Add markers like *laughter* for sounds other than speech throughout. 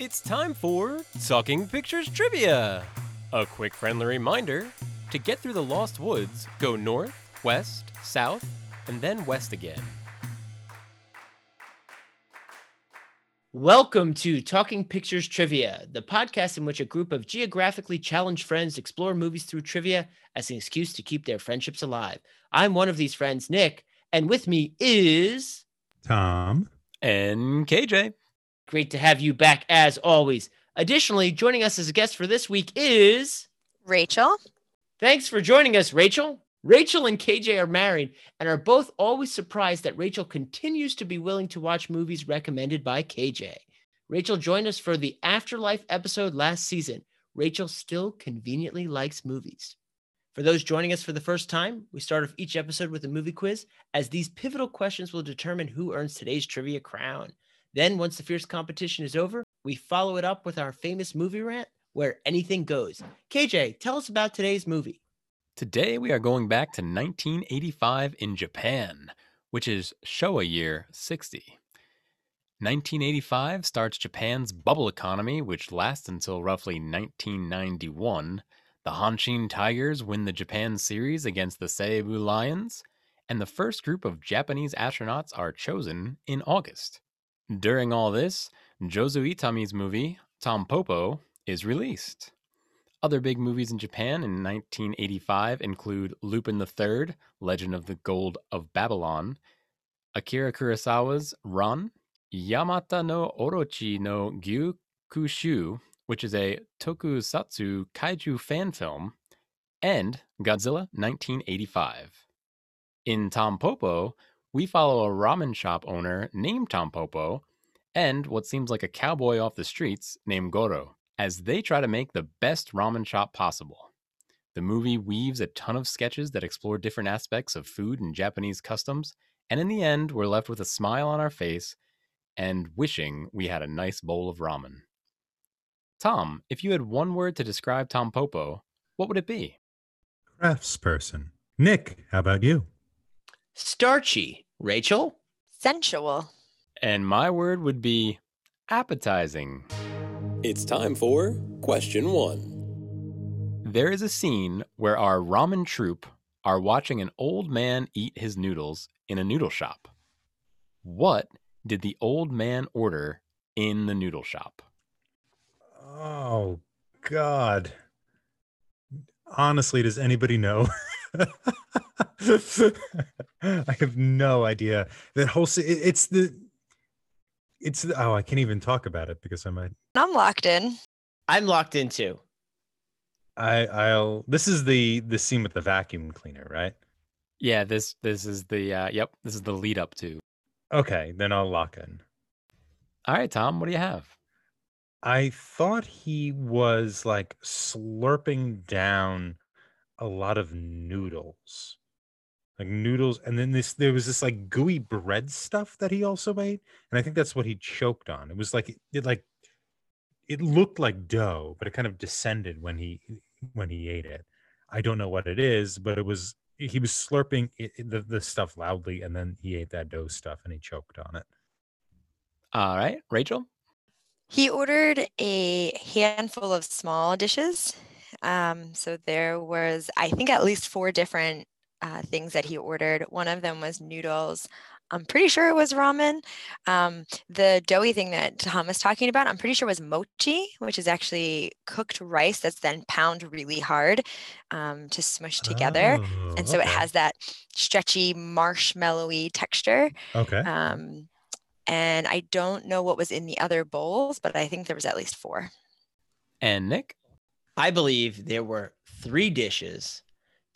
It's time for Talking Pictures Trivia. A quick friendly reminder to get through the Lost Woods, go north, west, south, and then west again. Welcome to Talking Pictures Trivia, the podcast in which a group of geographically challenged friends explore movies through trivia as an excuse to keep their friendships alive. I'm one of these friends, Nick, and with me is Tom. And KJ. Great to have you back as always. Additionally, joining us as a guest for this week is Rachel. Thanks for joining us, Rachel. Rachel and KJ are married and are both always surprised that Rachel continues to be willing to watch movies recommended by KJ. Rachel joined us for the Afterlife episode last season. Rachel still conveniently likes movies. For those joining us for the first time, we start off each episode with a movie quiz, as these pivotal questions will determine who earns today's trivia crown. Then, once the fierce competition is over, we follow it up with our famous movie rant where anything goes. KJ, tell us about today's movie. Today we are going back to 1985 in Japan, which is Showa year 60. 1985 starts Japan's bubble economy, which lasts until roughly 1991. The Hanshin Tigers win the Japan series against the Seibu Lions, and the first group of Japanese astronauts are chosen in August. During all this, Juzo Itami's movie, Tampopo, is released. Other big movies in Japan in 1985 include Lupin III, Legend of the Gold of Babylon, Akira Kurosawa's Ran, Yamata no Orochi no Gyakushu, which is a tokusatsu kaiju fan film, and Godzilla 1985. In Tampopo, we follow a ramen shop owner named Tampopo and what seems like a cowboy off the streets named Goro as they try to make the best ramen shop possible. The movie weaves a ton of sketches that explore different aspects of food and Japanese customs, and in the end, we're left with a smile on our face and wishing we had a nice bowl of ramen. Tom, if you had one word to describe Tampopo, what would it be? Craftsperson. Nick, how about you? Starchy. Rachel? Sensual. And my word would be appetizing. It's time for question one. There is a scene where our ramen troupe are watching an old man eat his noodles in a noodle shop. What did the old man order in the noodle shop? Oh, God. Honestly, does anybody know? *laughs* *laughs* I have no idea. That whole it- it's the it's the, oh I can't even talk about it because I might I'm locked in. I'm locked in too. I I'll this is the the scene with the vacuum cleaner, right? Yeah, this this is the uh, yep, this is the lead up to. Okay, then I'll lock in. All right, Tom, what do you have? I thought he was like slurping down a lot of noodles. Like noodles, and then this there was this like gooey bread stuff that he also ate. And I think that's what he choked on. It was like it like it looked like dough, but it kind of descended when he when he ate it. I don't know what it is, but it was he was slurping it, the, the stuff loudly and then he ate that dough stuff and he choked on it. All right, Rachel. He ordered a handful of small dishes. Um, so there was, I think, at least four different uh, things that he ordered. One of them was noodles. I'm pretty sure it was ramen. Um, the doughy thing that Tom was talking about, I'm pretty sure was mochi, which is actually cooked rice that's then pound really hard um, to smush together. Oh, And so it has that stretchy, marshmallowy texture. okay. Um, and I don't know what was in the other bowls, but I think there was at least four. And Nick. I believe there were three dishes.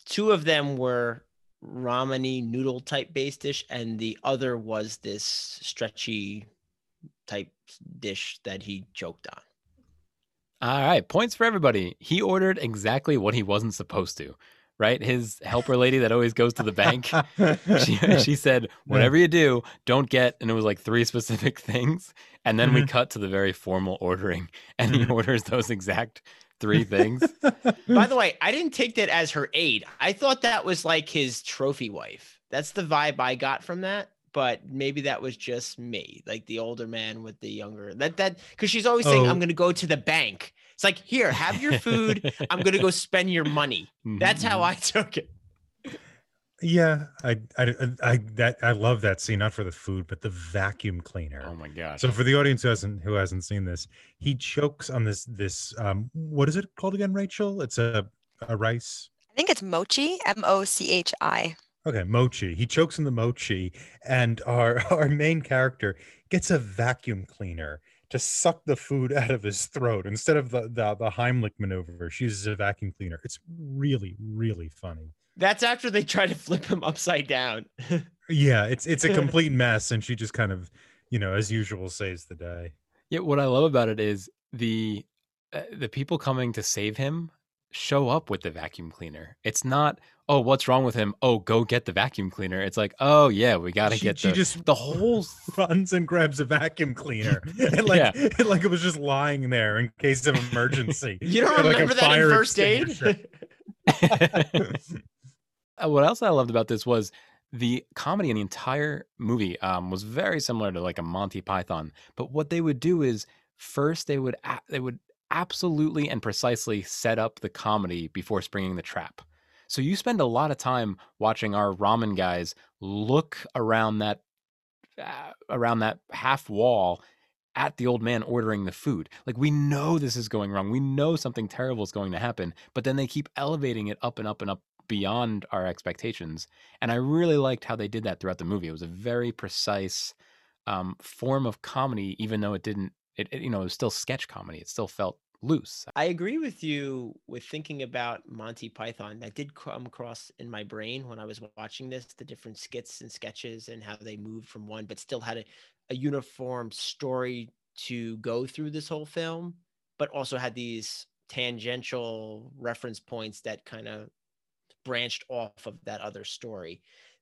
Two of them were rameny noodle type base dish, and the other was this stretchy type dish that he choked on. All right, points for everybody. He ordered exactly what he wasn't supposed to, right? His helper lady that always goes to the bank. *laughs* She, she said, whatever you do, don't get, and it was like three *laughs* specific things. And then we Mhm. cut to the very formal ordering, and he Mhm. orders those exact three things. *laughs* By the way, I didn't take that as her aide. I thought that was like his trophy wife. That's the vibe I got from that. but maybe that was just me, like the older man with the younger. That that because she's always saying, Oh. "I'm going to go to the bank." It's like, here, have your food. I'm going to go spend your money. *laughs* That's how Mhm. I *laughs* took it. Yeah, I, I, I, that I love that scene, not for the food, but the vacuum cleaner. Oh my gosh. So for the audience who hasn't who hasn't seen this, he chokes on this this um what is it called again, Rachel? It's a a rice. I think it's mochi, M O C H I. Okay, mochi. He chokes on the mochi, and our *laughs* our main character gets a vacuum cleaner to suck the food out of his throat instead of the the, the Heimlich maneuver. She uses a vacuum cleaner. It's really really funny. That's after they try to flip him upside down. *laughs* Yeah, it's it's a complete mess, and she just kind of, you know, as usual, saves the day. Yeah, what I love about it is the uh, the people coming to save him show up with the vacuum cleaner. It's not, oh, what's wrong with him? Oh, go get the vacuum cleaner. It's like, oh yeah, we got to She- get she the just the whole *laughs* runs and grabs a vacuum cleaner, *laughs* and like Yeah. like it was just lying there in case of emergency. You don't Like remember that in first aid? Uh, what else I loved about this was the comedy in the entire movie um, was very similar to like a Monty Python. But what they would do is first they would a- they would absolutely and precisely set up the comedy before springing the trap. So you spend a lot of time watching our ramen guys look around that uh, around that half wall at the old man ordering the food. Like we know this is going wrong. We know something terrible is going to happen, but then they keep elevating it up and up and up beyond our expectations. And I really liked how they did that throughout the movie. It was a very precise um, form of comedy, even though it didn't. It, it you know it was still sketch comedy. It still felt loose. I agree with you with thinking about Monty Python. That did come across in my brain when I was watching this, the different skits and sketches and how they moved from one, but still had a, a uniform story to go through this whole film, but also had these tangential reference points that kind of branched off of that other story.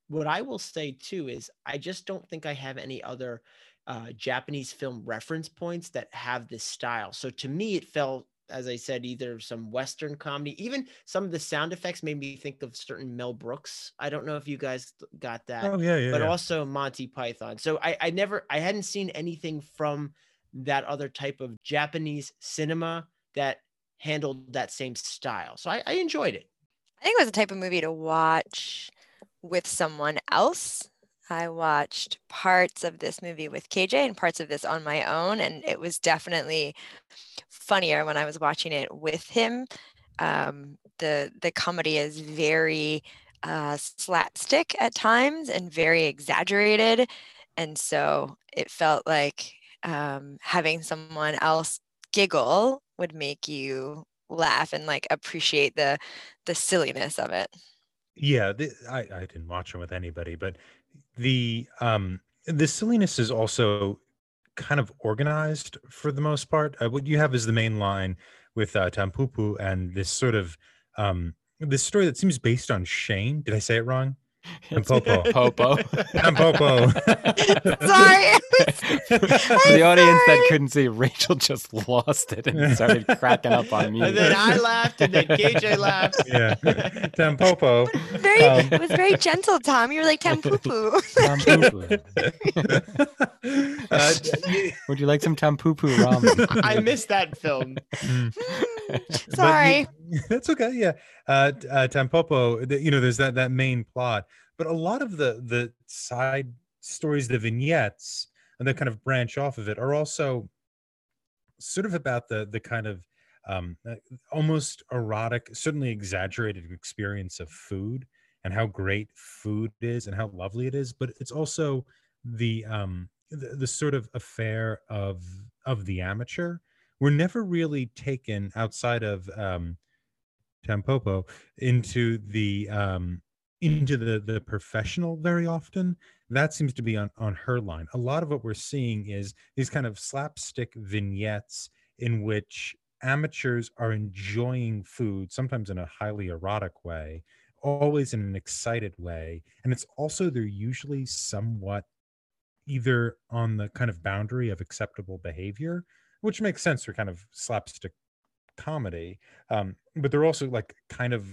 What I will say too is I just don't think I have any other uh, Japanese film reference points that have this style. So to me, it felt, as I said, either some Western comedy, even some of the sound effects made me think of certain Mel Brooks. I don't know if you guys got that, oh yeah, yeah. but yeah. also Monty Python. So I, I never, I hadn't seen anything from that other type of Japanese cinema that handled that same style. So I, I enjoyed it. I think it was the type of movie to watch with someone else. I watched parts of this movie with KJ and parts of this on my own, and it was definitely funnier when I was watching it with him. Um, the the comedy is very uh, slapstick at times and very exaggerated, and so it felt like um, having someone else giggle would make you laugh and like appreciate the the silliness of it. yeah the, I, I didn't watch it with anybody but the um the silliness is also kind of organized for the most part. Uh, what you have is the main line with uh tampupu and this sort of um this story that seems based on shane. Did i say it wrong It's Popo. Popo. Tampopo. *laughs* Sorry. For the audience that couldn't see, Rachel just lost it and started cracking up on me. And then I laughed, and then KJ *laughs* laughed. yeah tampopo very Um, it was very gentle, Tom. You were like tampupu. *laughs* uh, Would you like some tampupu ramen? I missed that film. mm. But you- Sorry. *laughs* that's okay. Yeah. Uh, uh, Tampopo, the, you know, there's that, that main plot, but a lot of the, the side stories, the vignettes, and that kind of branch off of it are also sort of about the, the kind of um, uh, almost erotic, certainly exaggerated experience of food and how great food is and how lovely it is. But it's also the, um, the, the sort of affair of, of the amateur we're never really taken outside of um Tampopo into the um into the the professional very often. That seems to be on on her line. A lot of what we're seeing is these kind of slapstick vignettes in which amateurs are enjoying food sometimes in a highly erotic way always in an excited way and it's also they're usually somewhat either on the kind of boundary of acceptable behavior which makes sense for kind of slapstick comedy, um, but they're also like kind of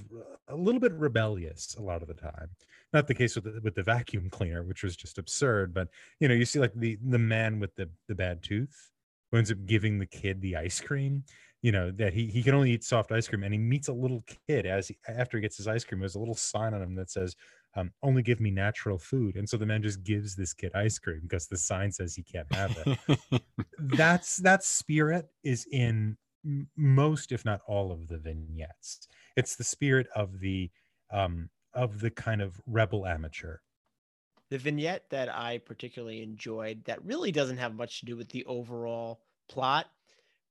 a little bit rebellious a lot of the time. Not the case with the, with the vacuum cleaner, which was just absurd. But you know, you see like the the man with the the bad tooth who ends up giving the kid the ice cream. You know that he he can only eat soft ice cream, and he meets a little kid as he, after he gets his ice cream. There's a little sign on him that says, um, "Only give me natural food," and so the man just gives this kid ice cream because the sign says he can't have it. *laughs* That's that spirit is in most, if not all, of the vignettes. It's the spirit of the um, of the kind of rebel amateur. The vignette that I particularly enjoyed that really doesn't have much to do with the overall plot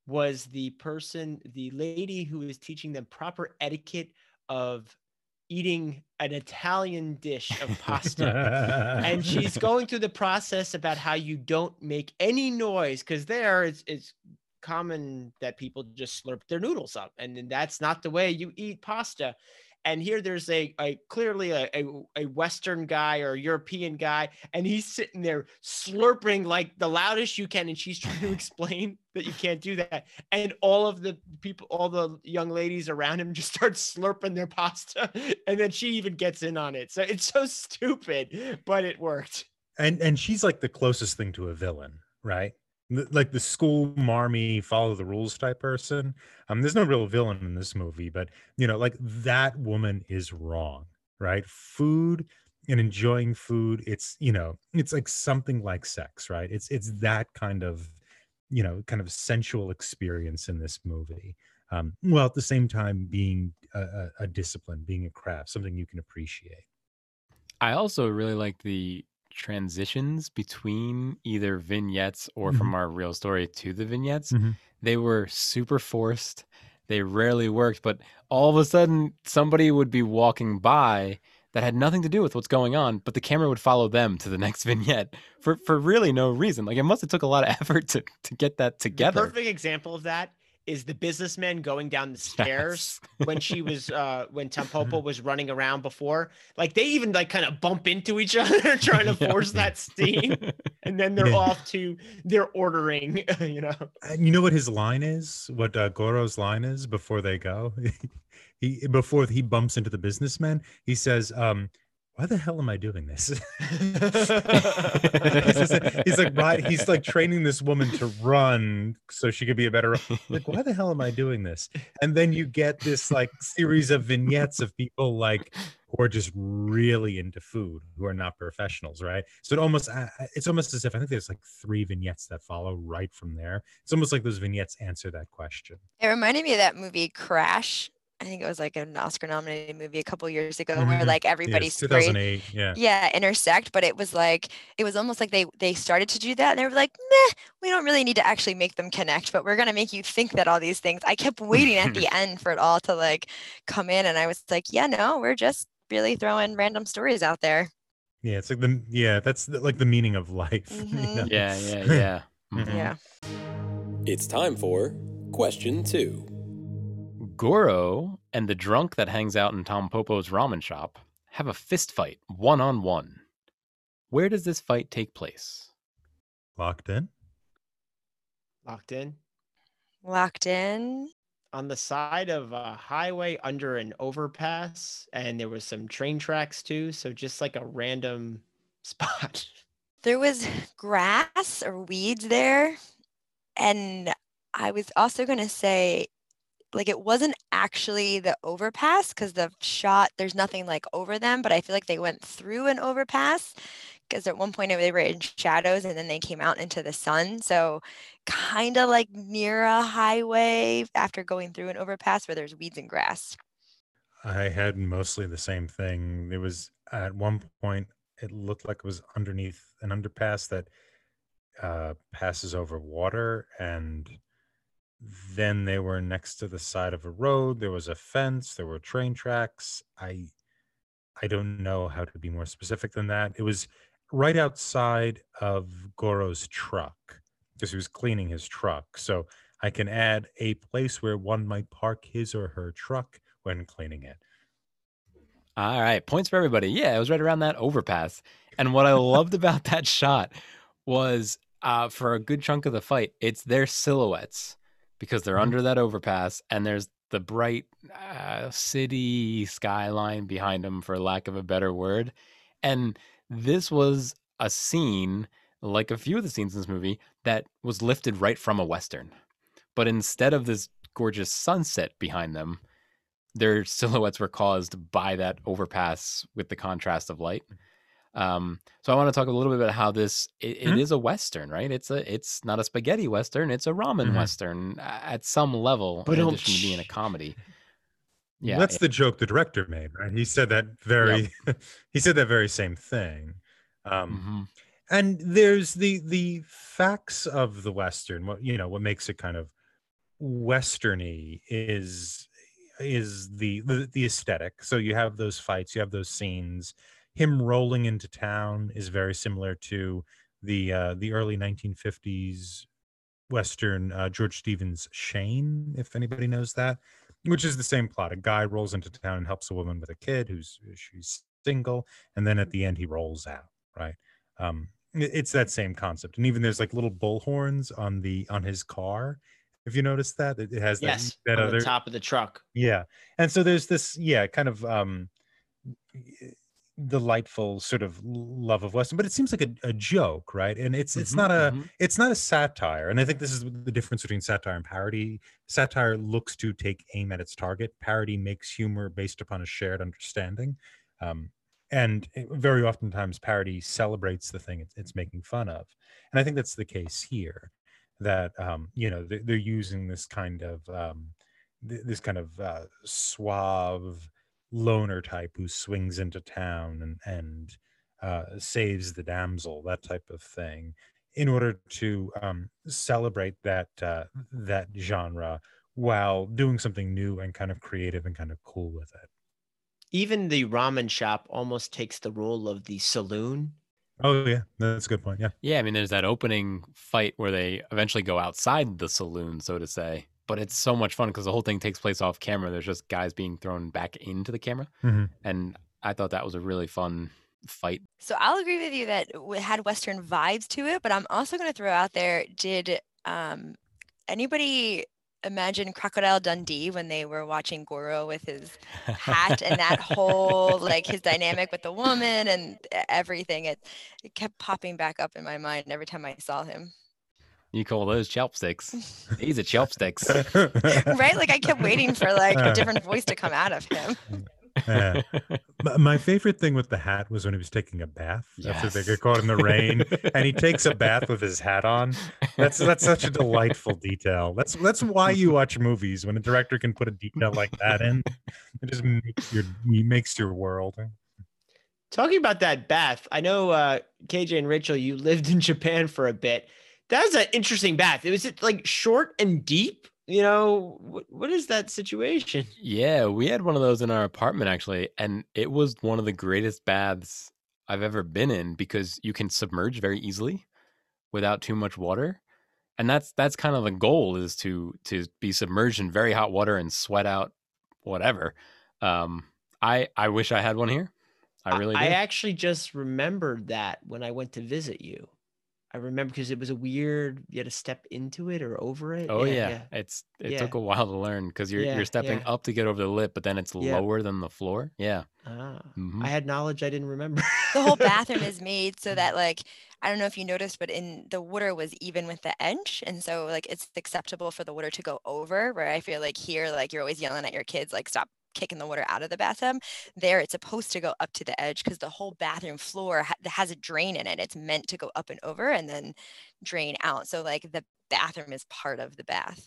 was the person, the lady who is teaching them proper etiquette of eating an Italian dish of pasta. and she's *laughs* going through the process about how you don't make any noise because there it's, it's common that people just slurp their noodles up and that's not the way you eat pasta. And here there's a, a clearly a, a, a, western guy or european guy and he's sitting there slurping like the loudest you can and she's trying to *laughs* explain that you can't do that. And all of the people all the young ladies around him just start slurping their pasta *laughs* and then she even gets in on it. So it's so stupid but it worked. And and she's like the closest thing to a villain right like the school marmy follow the rules type person um there's no real villain in this movie but you know like that woman is wrong right? Food and enjoying food it's you know it's like something like sex right? It's it's that kind of you know kind of sensual experience in this movie um well at the same time being a, a discipline being a craft something you can appreciate. I also really like the transitions between either vignettes or mm-hmm. from our real story to the vignettes, mm-hmm. they were super forced. They rarely worked, but all of a sudden somebody would be walking by that had nothing to do with what's going on, but the camera would follow them to the *laughs* next vignette for, for really no reason. Like it must have took a lot of *laughs* effort to, to get that together. The perfect example of that is the businessman going down the *laughs* stairs yes. when she was uh when Tampopo was running around before. Like they even like kind of bump into each *laughs* other trying to *laughs* yeah. force that steam. and then they're yeah. off to they're ordering, you know. And you know what his line is? What uh, Goro's line is before they go? he before he bumps into the businessman, he says, um, why the hell am I doing this? *laughs* he's, *laughs* he's, like, right. He's like training this woman to run so she could be a better. Like, why the hell am I doing this? And then you get this like series of vignettes of people like who are just really into food, who are not professionals, right? So it almost, uh, it's almost as if I think there's like three vignettes that follow right from there. It's almost like those vignettes answer that question. It reminded me of that movie Crash I think it was like an Oscar nominated movie a couple years ago mm-hmm. where like everybody's yes, 2008 yeah yeah intersect but it was like it was almost like they they started to do that and they were like meh we don't really need to actually make them connect but we're going to make you think that all these things I kept waiting at the *laughs* end for it all to like come in and I was like yeah no we're just really throwing random stories out there yeah it's like the yeah that's the, like the meaning of life *laughs* mm-hmm. you know? yeah yeah *laughs* yeah mm-hmm. yeah it's time for question 2 Goro and the drunk that hangs out in Tampopo's ramen shop have a fist fight one on one. Where does this fight take place? Locked in. Locked in. Locked in. On the side of a highway under an overpass, and there was some train tracks too. So just like a random *laughs* spot. There was grass or weeds there. And I was also going to say like it wasn't actually the overpass because the shot there's nothing like over them but i feel like they went through an overpass because at one point they were in shadows and then they came out into the sun so kind of like near a highway after going through an overpass where there's weeds and grass. I had mostly the same thing. It was at one point it looked like it was underneath an underpass that uh, passes over water and then they were next to the side of a road there was a fence there were train tracks i i don't know how to be more specific than that it was right outside of goro's truck because he was cleaning his truck so i can add a place where one might park his or her truck when cleaning it. All right points for everybody. Yeah it was right around that overpass and what i loved about that shot was uh, for a good chunk of the fight it's their silhouettes because they're Mhm. under that overpass and there's the bright uh, city skyline behind them, for lack of a better word. And this was a scene, like a few of the scenes in this movie, that was lifted right from a Western. But instead of this gorgeous sunset behind them, their *laughs* silhouettes were caused by that overpass with the contrast of light. Um, so I want to talk a little bit about how this it, it Mhm. is a western, right? It's a it's not a spaghetti western, it's a ramen Mhm. western at some level, in Ba-dum. addition to being a comedy. Yeah, that's it- the joke the director made, right? He said that very, *laughs* he said that very same thing. Um, mhm. and there's the the facts of the western. What you know, what makes it kind of westerny is is the, the the aesthetic. So you have those fights, you have those scenes. Him rolling into town is very similar to the uh, the early 1950s western uh, George Stevens Shane, if anybody knows that, which is the same plot. A guy rolls into town and helps a woman with a kid who's she's single, and then at the end he rolls out. Right? Um, it's that same concept, and even there's like little bull horns on the on his car. If you notice that, it has that, Yes, that on other the top of the truck. yeah and so there's this yeah kind of um delightful sort of love of western but it seems like a, a joke right? And it's it's Mhm, not a mhm. it's not a satire and i think this is the difference between satire and parody. Satire looks to take aim at its target. Parody makes humor based upon a shared understanding um, and very oftentimes parody celebrates the thing it's, it's making fun of and i think that's the case here that um, you know they're, they're using this kind of um, th- this kind of uh, suave loner type who swings into town and and uh, saves the damsel, that type of thing, in order to um, celebrate that uh, that genre while doing something new and kind of creative and kind of cool with it. Even the ramen shop almost takes the role of the saloon. Oh yeah, that's a good point. Yeah, Yeah, I mean, there's that opening fight where they eventually go outside the saloon, so to say. But it's so much fun because the whole thing takes place off camera. There's just guys being thrown back into the camera, Mhm. and I thought that was a really fun fight. So I'll agree with you that it had Western vibes to it, but I'm also going to throw out there did um, anybody imagine Crocodile Dundee when they were watching Goro with his hat and that *laughs* whole, like his dynamic with the woman and everything? It, it kept popping back up in my mind every time I saw him. You call those chopsticks? *laughs* These are chopsticks. *laughs* right? Like I kept waiting for like a different voice to come out of him. Yeah. My- My favorite thing with the hat was when he was taking a bath after they Yes. get caught in the rain, and he takes a bath with his hat on. That's that's such a delightful detail. That's that's why you watch movies when a director can put a detail like that in. It just makes your it makes your world. Talking about that bath, I know uh, KJ and Rachel, you lived in Japan for a bit. That was an interesting bath. It was it like short and deep. You know what? What is that situation? Yeah, we had one of those in our apartment actually, and it was one of the greatest baths I've ever been in because you can submerge very easily without too much water. And that's that's kind of the goal is to to be submerged in very hot water and sweat out whatever. Um I I wish I had one here. I really do. I actually just remembered that when I went to visit you. I remember because it was a weird. You had to step into it or over it. Oh yeah, it's it Yeah. took a while to learn because you're Yeah, you're stepping yeah. up to get over the lip, but then it's Yeah. lower than the floor. Yeah. Ah, Mhm. I had knowledge I didn't remember. The whole *laughs* bathroom is made so that like I don't know if you noticed, but in the water was even with the edge, and so like it's acceptable for the water to go over. Where I feel like here, like you're always yelling at your kids, like stop kicking the water out of the bathtub. There, it's supposed to go up to the edge because the whole bathroom floor ha- has a drain in it. It's meant to go up and over and then drain out. So like the bathroom is part of the bath.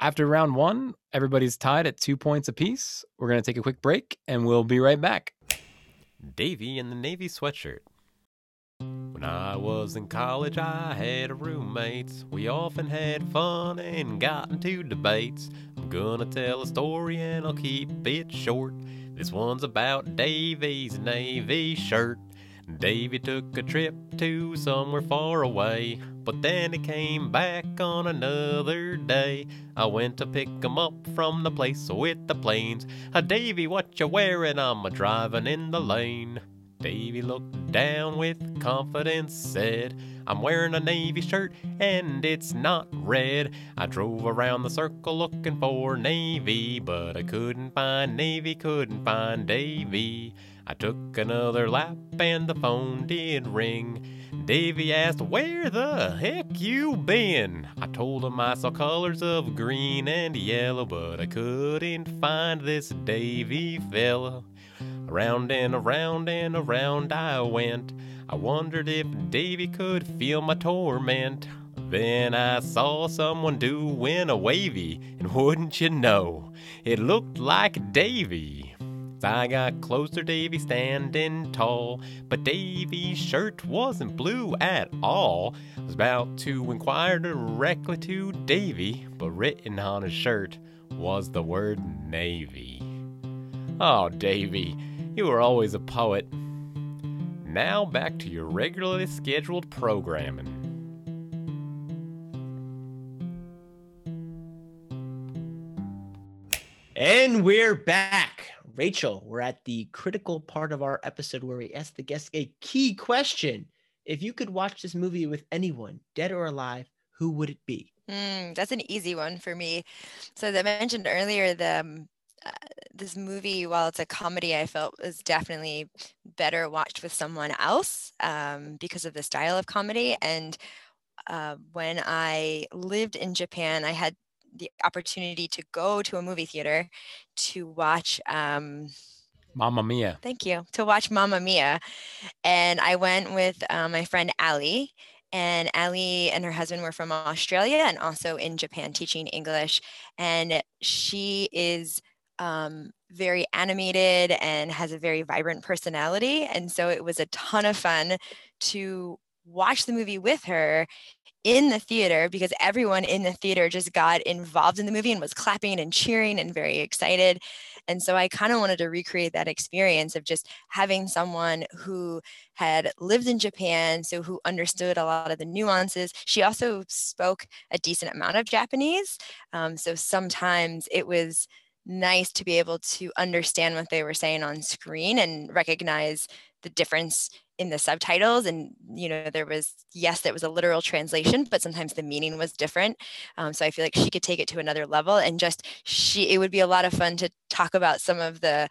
After round one, everybody's tied at two points apiece. We're going to take a quick break and we'll be right back. Davy in the Navy sweatshirt. When I was in college, I had roommates. We often had fun and got into debates. I'm gonna tell a story and I'll keep it short. This one's about Davy's Navy shirt. Davy took a trip to somewhere far away, but then he came back on another day. I went to pick him up from the place with the planes. Uh, Davy, what you wearing? I'm a driving in the lane. Davy looked down with confidence, said, I'm wearing a navy shirt and it's not red. I drove around the circle looking for navy, but I couldn't find navy, couldn't find Davy. I took another lap and the phone did ring. Davy asked, Where the heck you been? I told him I saw colors of green and yellow, but I couldn't find this Davy fella. Around and around and around I went. I wondered if Davy could feel my torment. Then I saw someone doing a wavy, and wouldn't you know, it looked like Davy. As I got closer, Davy standing tall, but Davy's shirt wasn't blue at all. I was about to inquire directly to Davy, but written on his shirt was the word Navy. Oh, Davy, you were always a poet. Now back to your regularly scheduled programming. And we're back. Rachel, we're at the critical part of our episode where we ask the guests a key question. If you could watch this movie with anyone, dead or alive, who would it be? Mm, that's an easy one for me. So as I mentioned earlier, the um, this movie, while it's a comedy, I felt was definitely better watched with someone else um, because of the style of comedy. And uh, when I lived in Japan, I had the opportunity to go to a movie theater to watch. Um, Mamma Mia. Thank you. To watch Mamma Mia. And I went with uh, my friend Ali. And Ali and her husband were from Australia and also in Japan teaching English. And she is um, very animated and has a very vibrant personality. And so it was a ton of fun to watch the movie with her in the theater because everyone in the theater just got involved in the movie and was clapping and cheering and very excited. And so I kind of wanted to recreate that experience of just having someone who had lived in Japan, so who understood a lot of the nuances. She also spoke a decent amount of Japanese. Um, so sometimes it was nice to be able to understand what they were saying on screen and recognize the difference in the subtitles. And you know there was yes there was a literal translation but sometimes the meaning was different. Um, so i feel like she could take it to another level and just she it would be a lot of fun to talk about some of the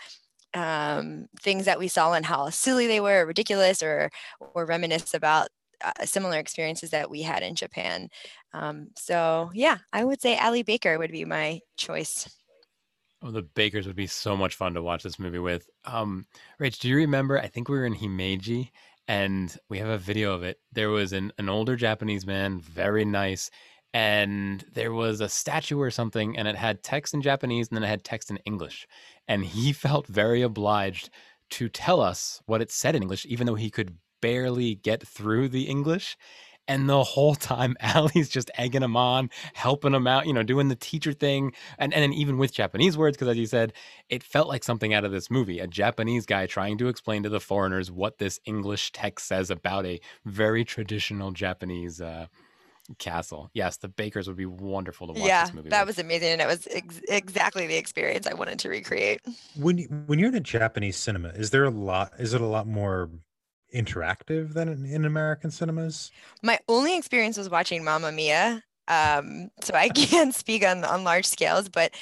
um, things that we saw and how silly they were or ridiculous or or reminisce about uh, similar experiences that we had in japan. Um, so yeah i would say ali baker would be my choice Oh, the Bakers would be so much fun to watch this movie with. Um, Rach, do you remember? I think we were in Himeji and we have a video of it. There was an, an older Japanese man, very nice, and there was a statue or something, and it had text in Japanese and then it had text in English. And he *laughs* felt very obliged to tell us what it said in English, even though he could barely get through the English. And the whole time, *laughs* Ali's just egging him on, helping him out, you know, doing the teacher thing. And, and then even with Japanese words, because as you said, it felt like something out of this movie a Japanese guy trying to explain to the foreigners what this English text says about a very traditional Japanese uh, castle. Yes, the Bakers would be wonderful to watch yeah, this movie. that with. was amazing. And it was ex- exactly the experience I wanted to recreate. When you, when you're in a Japanese cinema, is there a lot? Is it a lot more interactive than in, in American cinemas? My only experience was watching Mamma Mia. Um, so I *laughs* can't speak on on large scales, but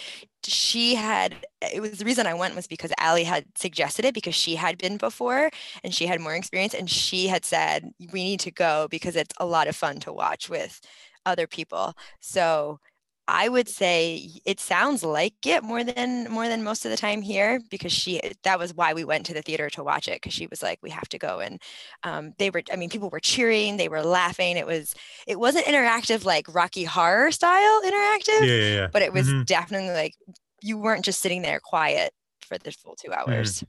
she had it was the reason I went was because Ali had suggested it because she had been before and she had more experience and she had said we need to go because it's a lot of fun to watch with other people. So I would say it sounds like it more than more than most of the time here because she that was why we went to the theater to watch it because she was like we have to go and um, they were I mean people were cheering they were laughing it was it wasn't interactive like Rocky Horror style interactive Yeah, yeah, yeah. but it was Mhm. definitely like you weren't just sitting there quiet for the full two hours.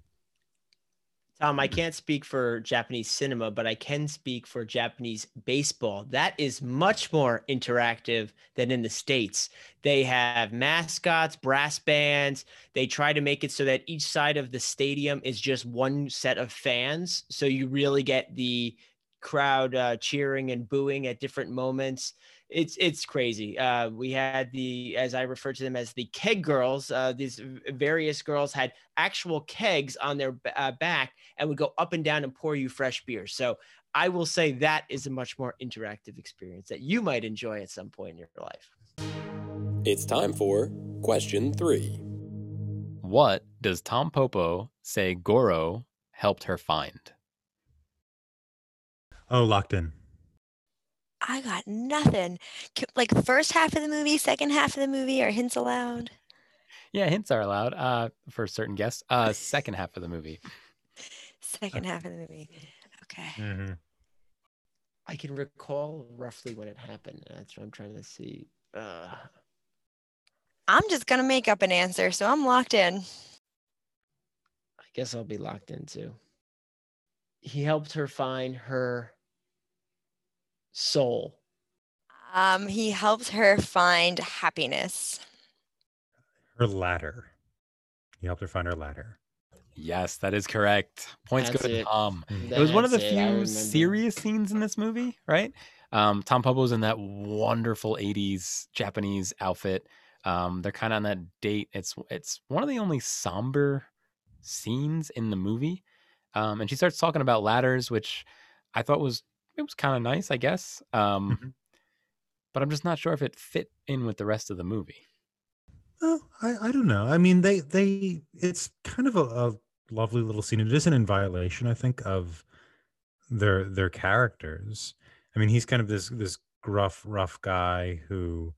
Tom, I can't speak for Japanese cinema, but I can speak for Japanese baseball. That is much more interactive than in the States. They have mascots, brass bands. They try to make it so that each side of the stadium is just one set of fans. So you really get the crowd uh, cheering and booing at different moments. It's it's crazy. Uh, we had the, as I refer to them as the keg girls. Uh, these various girls had actual kegs on their uh, back and would go up and down and pour you fresh beer. So I will say that is a much more interactive experience that you might enjoy at some point in your life. It's time for question three. What does Tampopo say Goro helped her find? Oh, locked in. I got nothing. Like first half of the movie, second half of the movie, or hints allowed? Yeah, hints are allowed uh, for certain guests. Uh, second *laughs* half of the movie. Second half of the movie. Okay. Mm-hmm. I can recall roughly when it happened. That's what I'm trying to see. Uh, I'm just gonna make up an answer, so I'm locked in. I guess I'll be locked in too. He helped her find her soul. Um, he helped her find happiness. Her ladder. He helped her find her ladder. Yes, that is correct. Points That's go to it. Tom. Mm. It was one of the it, few serious scenes in this movie, right? Um, Tampopo's in that wonderful '80s Japanese outfit. Um, they're kind of on that date. It's it's one of the only somber scenes in the movie. Um, and she starts talking about ladders, which I thought was it was kind of nice, I guess. Um, Mhm. but I'm just not sure if it fit in with the rest of the movie. Oh, I, I don't know. I mean, they they it's kind of a, a lovely little scene. It isn't in violation, I think, of their their characters. I mean, he's kind of this this gruff, rough guy who,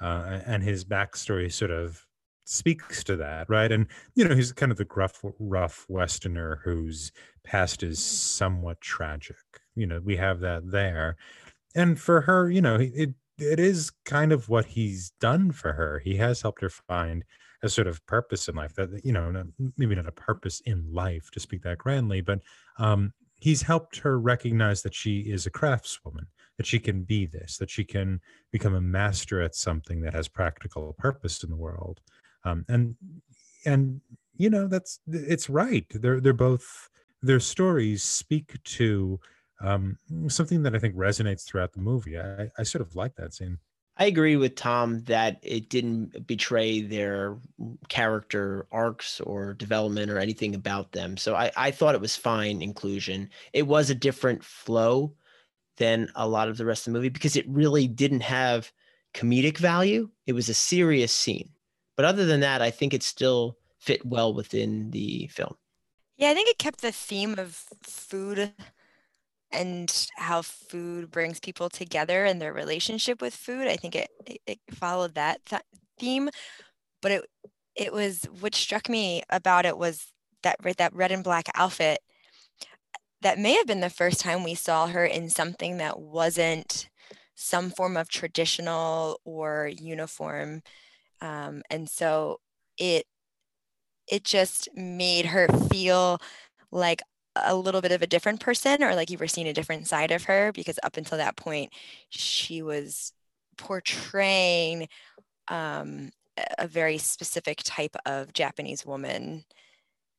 uh, and his backstory sort of speaks to that, right? And you know, he's kind of the gruff, rough Westerner whose past is somewhat tragic. You know, we have that there, and for her, you know, it it is kind of what he's done for her. He has helped her find a sort of purpose in life that you know, maybe not a purpose in life to speak that grandly, but um, he's helped her recognize that she is a craftswoman, that she can be this, that she can become a master at something that has practical purpose in the world. Um, and and you know, that's it's right. They're they're both their stories speak to um, something that I think resonates throughout the movie. I, I sort of like that scene. I agree with Tom that it didn't betray their character arcs or development or anything about them. So I, I thought it was fine inclusion. It was a different flow than a lot of the rest of the movie because it really didn't have comedic value. It was a serious scene. But other than that, I think it still fit well within the film. Yeah, I think it kept the theme of food and how food brings people together and their relationship with food. I think it it, followed that th- theme, but it it was what struck me about it was that that red and black outfit. That may have been the first time we saw her in something that wasn't some form of traditional or uniform, um, and so it it just made her feel like a little bit of a different person or like you were seeing a different side of her because up until that point she was portraying um, a- very specific type of japanese woman.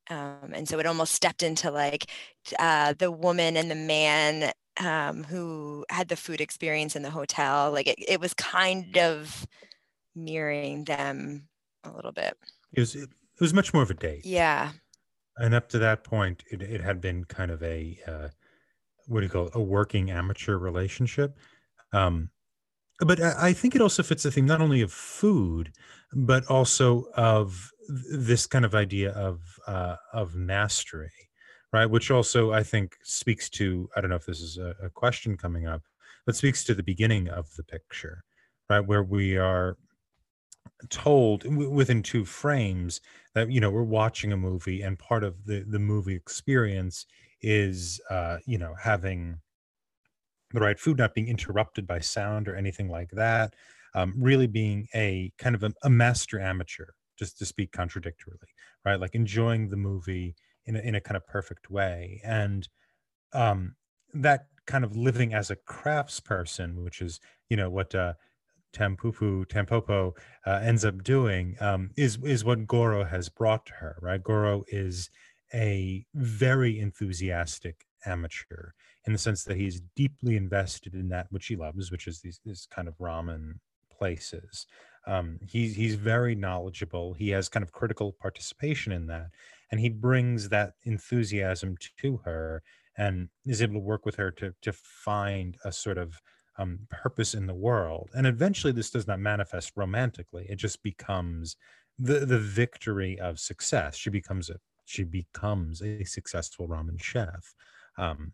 Um, and so it almost stepped into like uh, the woman and the man um, who had the food experience in the hotel. Like it, it was kind of mirroring them a little bit. It was it was much more of a date. yeah and up to that point it, it had been kind of a uh, what do you call it? A working amateur relationship. Um, but I, I think it also fits the theme not only of food but also of this kind of idea of uh, of mastery right? Which also i think speaks to i don't know if this is a, a question coming up but speaks to the beginning of the picture right? Where we are told w- within two frames that you know we're watching a movie and part of the the movie experience is uh you know having the right food not being interrupted by sound or anything like that um really being a kind of a, a master amateur just to speak contradictorily right? Like enjoying the movie in a, in a kind of perfect way. And um that kind of living as a craftsperson which is you know what uh Tampupu Tampopo uh, ends up doing um, is is what Goro has brought to her. Right, Goro is a very enthusiastic amateur in the sense that he's deeply invested in that which he loves, which is these, these kind of ramen places. Um, he's he's very knowledgeable. He has kind of critical participation in that, and he brings that enthusiasm to her and is able to work with her to to find a sort of um, purpose in the world. And eventually, this does not manifest romantically. It just becomes the the victory of success. She becomes a she becomes a successful ramen chef. Um,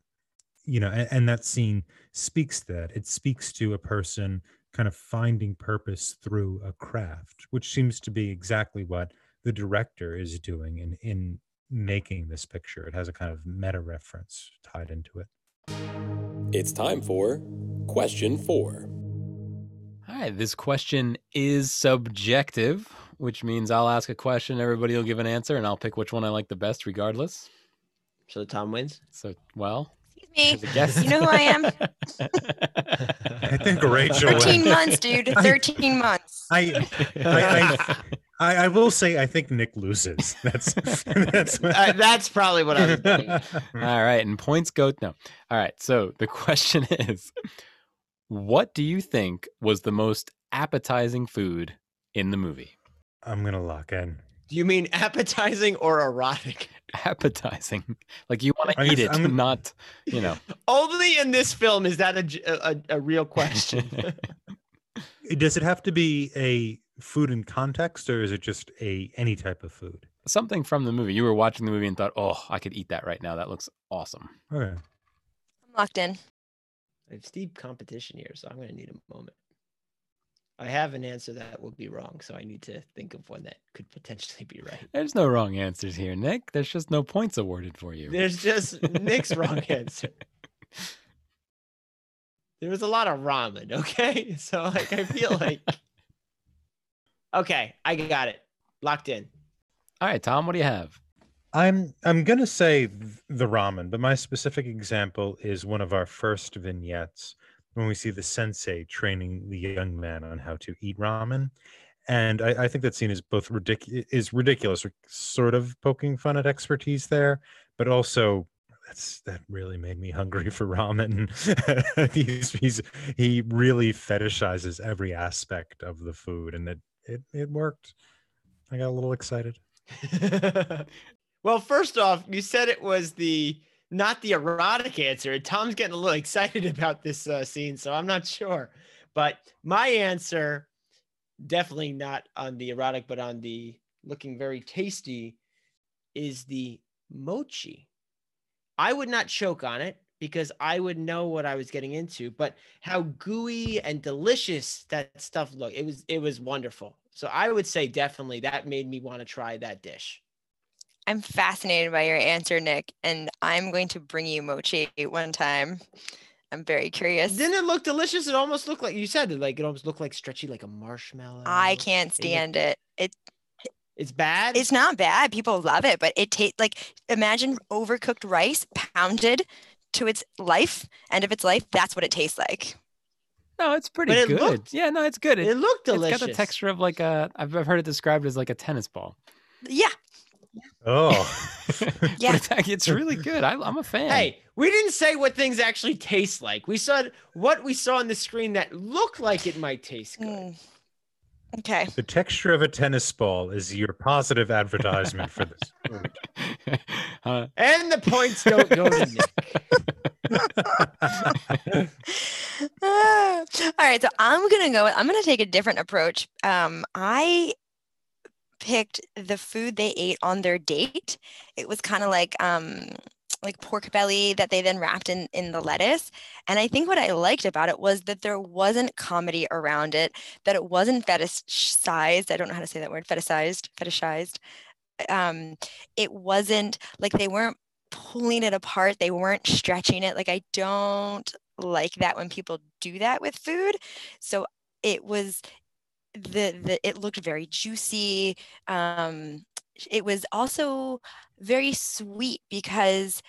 you know, and, and that scene speaks to that. It speaks to a person kind of finding purpose through a craft, which seems to be exactly what the director is doing in in making this picture. It has a kind of meta reference tied into it. It's time for question four. All right, this question is subjective, which means I'll ask a question, everybody will give an answer, and I'll pick which one I like the best, regardless. So the Tom wins. So, well, Excuse me. guest, You know who I am? I think Rachel. 13 went- months, dude. 13 months. I, I, I, I will say I think Nick loses. *laughs* That's that's *laughs* Uh, that's probably what I was *laughs* thinking. All right, and points go no. All right, so the question is, what do you think was the most appetizing food in the movie? I'm gonna lock in. Do you mean appetizing or erotic? Appetizing, like you want to eat it, I'm- not you know. Only in this film is that a a real question. Does it have to be a food in context, or is it just a any type of food? Something from the movie. You were watching the movie and thought, "Oh, I could eat that right now. That looks awesome." Oh, okay. I'm locked in. I have steep competition here, so I'm going to need a moment. I have an answer that will be wrong, so I need to think of one that could potentially be right. There's no wrong answers here, Nick. There's just no points awarded for you. There's just Nick's wrong *laughs* answer. There was a lot of ramen, okay? *laughs* So like I feel like Okay, I got it. Locked in. All right, Tom, what do you have? I'm I'm gonna say the ramen, but my specific example is one of our first vignettes when we see the sensei training the young man on how to eat ramen. And I, I think that scene is both ridiculous is ridiculous, sort of poking fun at expertise there, but also that's that really made me hungry for ramen. *laughs* he's, he's he really fetishizes every aspect of the food, and it it, it worked. I got a little excited. *laughs* well, first off, you said it was the not the erotic answer. Tom's getting a little *laughs* excited about this uh, scene, so I'm not sure. But my answer, definitely not on the erotic, but on the looking very tasty, is the mochi. I would not choke on it because I would know what I was getting into, but how gooey and delicious that stuff looked. It was it was wonderful. So I would say definitely that made me want to try that dish. I'm fascinated by your answer, Nick, and I'm going to bring you mochi one time. I'm very curious. Didn't it look delicious? It almost looked like you said it, like it almost looked like stretchy, like a marshmallow. I can't It stand it. It It's bad. it's not bad. People love it, but it tastes like imagine overcooked rice pounded to its life, end of its life. That's what it tastes like. No, it's pretty it good. looked- yeah, no, it's good. It, it looked delicious. it's got the texture of like a. I've I've heard it described as like a tennis ball. Yeah, Oh, *laughs* *laughs* Yeah. it's, ac- it's really good. I, I'm a fan. Hey, we didn't say what things actually taste like. We said what we saw on the screen that looked like it might taste good. Mm. Okay. The texture of a tennis ball is your positive advertisement for this. *laughs* Uh, And the points don't go to Nick. *laughs* *laughs* All right, so I'm gonna go. I'm gonna take a different approach. Um, I picked the food they ate on their date. It was kind of like um, like pork belly that they then wrapped in in the lettuce. And I think what I liked about it was that there wasn't comedy around it. That it wasn't fetishized. I don't know how to say that word. Fetishized. Fetishized. Um, it wasn't like they weren't pulling it apart. They weren't stretching it. Like I don't like that when people do that with food. So it was the the it looked very juicy. Um, it was also very sweet because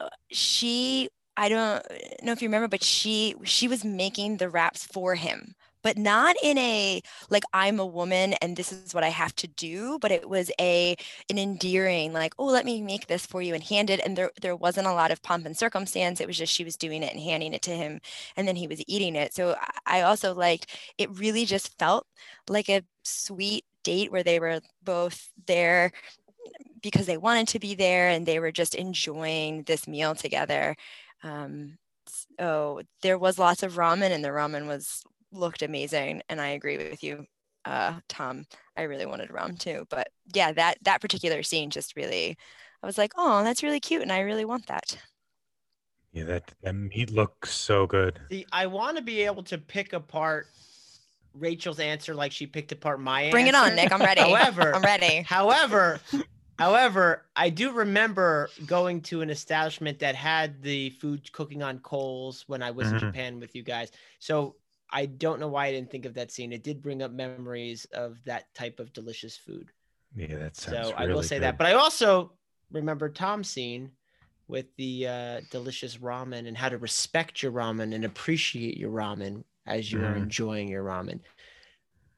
uh, she I don't know if you remember, but she she was making the wraps for him but not in a like I'm a woman and this is what I have to do, but it was a an endearing like, oh, let me make this for you and hand it. And there there wasn't a lot of pomp and circumstance. It was just she was doing it and handing it to him, and then he was eating it. So I also liked it. Really, just felt like a sweet date where they were both there because they wanted to be there and they were just enjoying this meal together. Um, so there was lots of ramen and the ramen was looked amazing. And I agree with you, uh, Tom. I really wanted ramen too. But yeah, that that particular scene just really, I was like, oh, that's really cute, and I really want that. Yeah, that, that meat looks so good. See, I want to be able to pick apart Rachel's answer like she picked apart my Bring answer. it on, Nick. I'm ready. However, I'm ready. However, however, I do remember going to an establishment that had the food cooking on coals when I was Mhm. in Japan with you guys. So I don't know why I didn't think of that scene. It did bring up memories of that type of delicious food. Yeah, that sounds So I will say good. that. But I also remember Tom's scene with the uh, delicious ramen and how to respect your ramen and appreciate your ramen as you are Mhm. enjoying your ramen.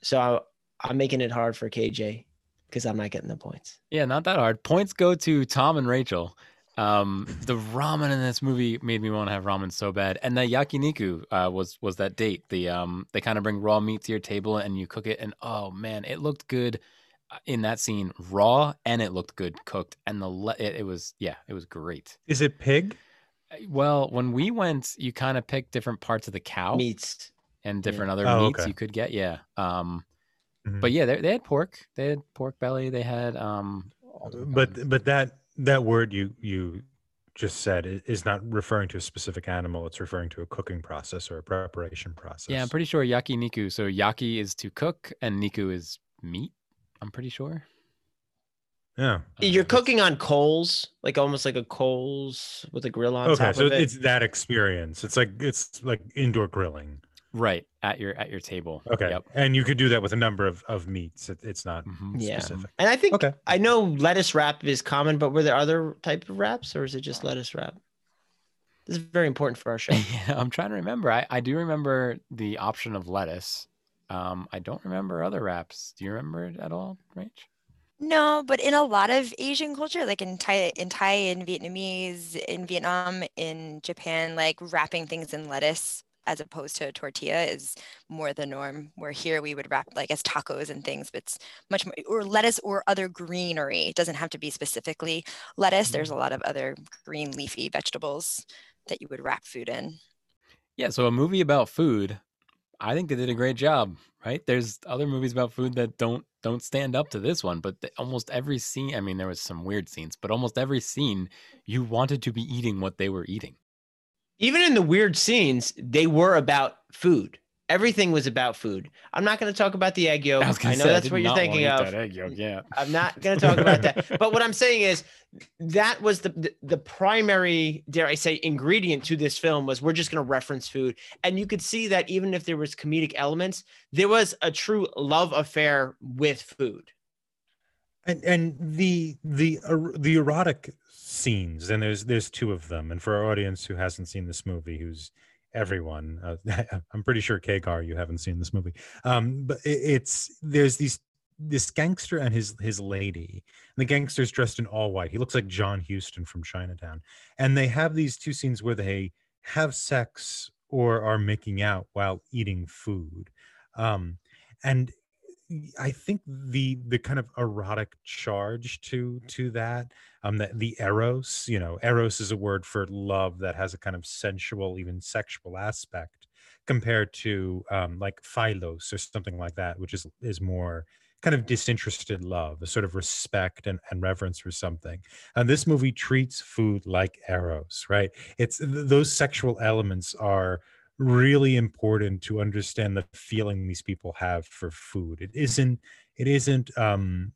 So I, I'm making it hard for KJ because I'm not getting the points. Yeah, not that hard. Points go to Tom and Rachel. Um, the ramen in this movie made me want to have ramen so bad. And the yakiniku uh, was was that date. The um, they kind of bring raw meat to your table and you cook it, and oh man, it looked good uh, in that scene, raw, and it looked good cooked. And the le- it, it was yeah, it was great. Is it pig? Uh, Well, when we went, you kind of picked different parts of the cow Meats. And yeah. different other Oh, meats okay. you could get. Yeah. Um, Mhm. but yeah, they, they had pork. They had pork belly. They had um, all kinds. but but that that word you you just said is not referring to a specific animal. It's referring to a cooking process or a preparation process. Yeah, I'm pretty sure yakiniku. So yaki is to cook, and niku is meat. I'm pretty sure. Yeah. You're cooking on coals, like almost like a coals with a grill on Okay, top so of it. it's that experience. It's like it's like indoor grilling. Right at your at your table. Okay, Yep. and you could do that with a number of of meats. It, it's not Mhm. Yeah. specific. And I think Okay. I know lettuce wrap is common, but were there other type of wraps or is it just lettuce wrap? This is very important for our show. *laughs* yeah, I'm trying to remember. I, I do remember the option of lettuce. Um, I don't remember other wraps. Do you remember it at all, Rach? No, but in a lot of Asian culture, like in Thai, in Thai, in Vietnamese, in Vietnam, in Japan, like wrapping things in lettuce as opposed to a tortilla is more the norm. Where here we would wrap like as tacos and things, but it's much more or lettuce or other greenery. It doesn't have to be specifically lettuce. There's a mm-hmm. lot of other green leafy vegetables that you would wrap food in. Yeah, so a movie about food, I think they did a great job, right? There's other movies about food that don't don't stand up to this one, but the, almost every scene, I mean there was some weird scenes, but almost every scene you wanted to be eating what they were eating. Even in the weird scenes, they were about food. Everything was about food. I'm not going to talk about the egg yolk. I I, know say, that's did what you're thinking of. that egg yolk, yeah. I'm not going to talk about that. *laughs* But what I'm saying is that was the, the the primary, dare I say, ingredient to this film was we're just going to reference food. And you could see that even if there was comedic elements, there was a true love affair with food. and and the the er- the erotic scenes and there's there's two of them and for our audience who hasn't seen this movie who's everyone uh, *laughs* i'm pretty sure kagar you haven't seen this movie. Um but it, it's there's these this gangster and his his lady and the gangster's dressed in all white. He looks like john huston from chinatown. And they have these two scenes where they have sex or are making out while eating food. Um and I think the the kind of erotic charge to to that um that the eros you know eros is a word for love that has a kind of sensual even sexual aspect compared to um like philos or something like that which is is more kind of disinterested love a sort of respect and, and reverence for something. And this movie treats food like eros right? It's th- those sexual elements are really important to understand the feeling these people have for food. It isn't it isn't um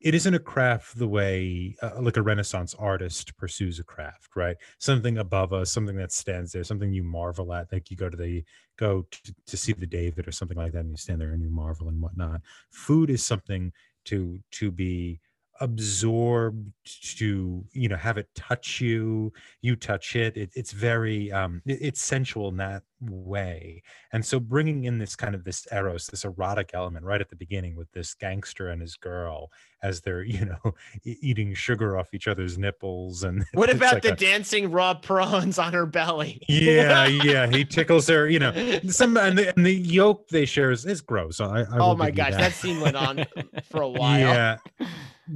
it isn't a craft the way uh, like a renaissance artist pursues a craft right? Something above us something that stands there something you marvel at like you go to the go to, to see the david or something like that and you stand there and you marvel and whatnot. Food is something to to be absorbed to you know have it touch you you touch it, it it's very um it- it's sensual in that way and so bringing in this kind of this eros this erotic element right at the beginning with this gangster and his girl as they're *laughs* you know eating sugar off each other's nipples and *laughs* What about like the a- dancing raw prawns on her belly? yeah yeah he *laughs* tickles her you know some and the, and the yolk they share is, is gross I, I oh my gosh, that. that scene went on for a while. Yeah.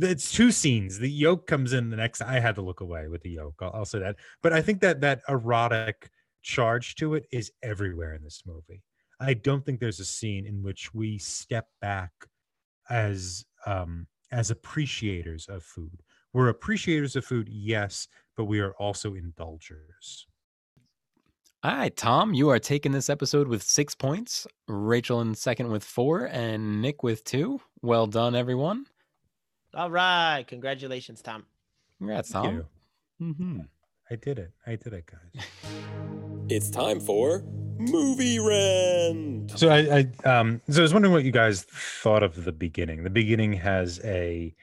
It's two scenes. The yolk comes in the next. I had to look away with the yolk. I'll, I'll say that. But I think that that erotic charge to it is everywhere in this movie. I don't think there's a scene in which we step back as um as appreciators of food. We're appreciators of food, yes, but we are also indulgers. All right, Tom, you are taking this episode with six points. Rachel in second with four, and Nick with two. Well done, everyone. All right. Congratulations, Tom. Congrats, Thank Tom. you. Mm-hmm. I did it. I did it, guys. *laughs* It's time for Movie Rent. So I, I um so I was wondering what you guys thought of the beginning. The beginning has a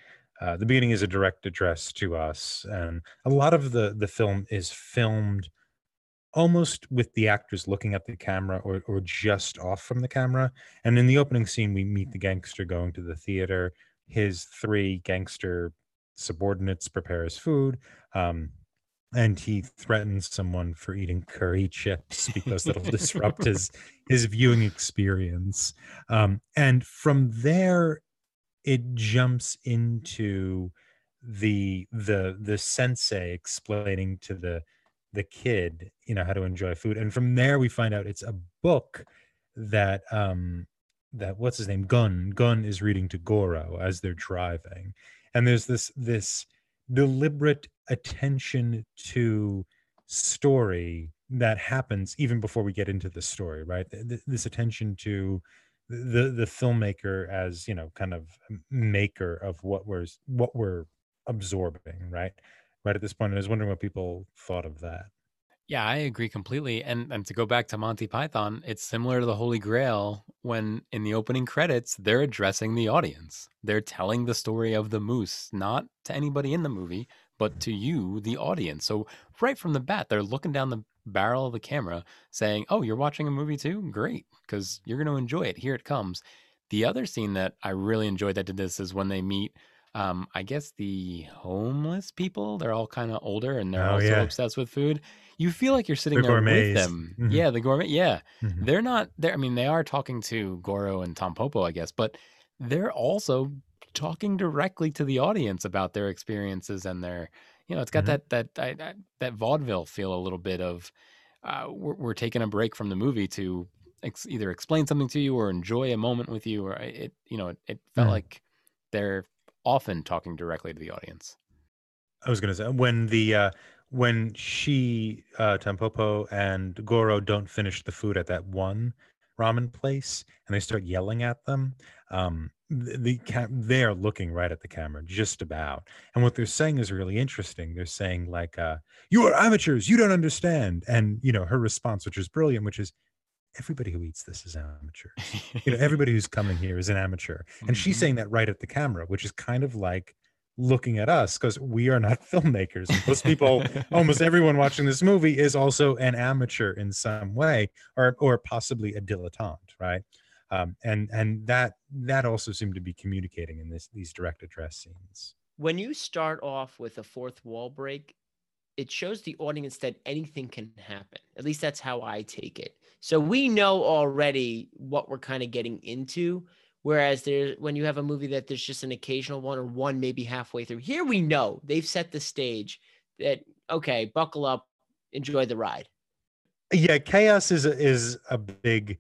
uh, the beginning is a direct address to us, and a lot of the the film is filmed almost with the actors looking at the camera or or just off from the camera. And in the opening scene, we meet the gangster going to the theater. His three gangster subordinates prepare his food. Um, and he threatens someone for eating curry chips because that'll disrupt his *laughs* his viewing experience. Um and from there it jumps into the the the sensei explaining to the the kid you know how to enjoy food. And from there we find out it's a book that um that what's his name? Gun. Gun is reading to goro as they're driving. And there's this this deliberate attention to story that happens even before we get into the story right Th- th- this attention to the the filmmaker as you know kind of maker of what we're what we're absorbing right right at this point i was wondering what people thought of that Yeah, I agree completely. And and to go back to Monty Python, it's similar to the Holy Grail when in the opening credits they're addressing the audience. They're telling the story of the moose, not to anybody in the movie, but to you, the audience. So right from the bat, they're looking down the barrel of the camera saying, "Oh, you're watching a movie too? Great, because you're going to enjoy it. Here it comes." The other scene that I really enjoyed that did this is when they meet um, I guess the homeless people, they're all kind of older and they're Oh, also yeah. obsessed with food. You feel like you're sitting The there gourmets. with them. Mhm. Yeah, the gourmet. Yeah. Mhm. They're not there. I mean, they are talking to Goro and Tampopo, I guess, but they're also talking directly to the audience about their experiences and their, you know, it's got Mhm. that, that, that, that, that vaudeville feel a little bit of, uh, we're, we're taking a break from the movie to ex- either explain something to you or enjoy a moment with you. Or it, you know, it, it felt Mhm. like they're often talking directly to the audience. I was gonna say when the uh when she uh Tampopo and Goro don't finish the food at that one ramen place and they start yelling at them, um the, the cam- they're looking right at the camera just about and what they're saying is really interesting. They're saying like uh you are amateurs you don't understand and you know her response which is brilliant which is everybody who eats this is amateur. You know everybody who's coming here is an amateur *laughs* and she's Mhm. saying that right at the camera which is kind of like looking at us because we are not *laughs* filmmakers most people almost *laughs* everyone watching this movie is also an amateur in some way or or possibly a dilettante right um and and that that also seemed to be communicating in this these direct address scenes When you start off with a fourth wall break, it shows the audience that anything can happen. At least that's how I take it. So we know already what we're kind of getting into. Whereas there, when you have a movie that there's just an occasional one or one maybe halfway through, here we know they've set the stage that okay, buckle up, enjoy the ride. yeah chaos is a, is a big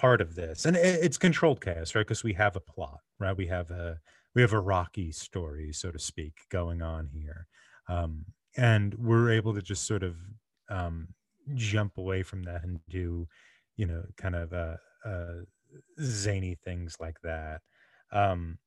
part of this and it- it's controlled chaos right because we have a plot right? We have a we have a rocky story so to speak going on here um and we're able to just sort of um jump away from that and do you know kind of uh uh zany things like that um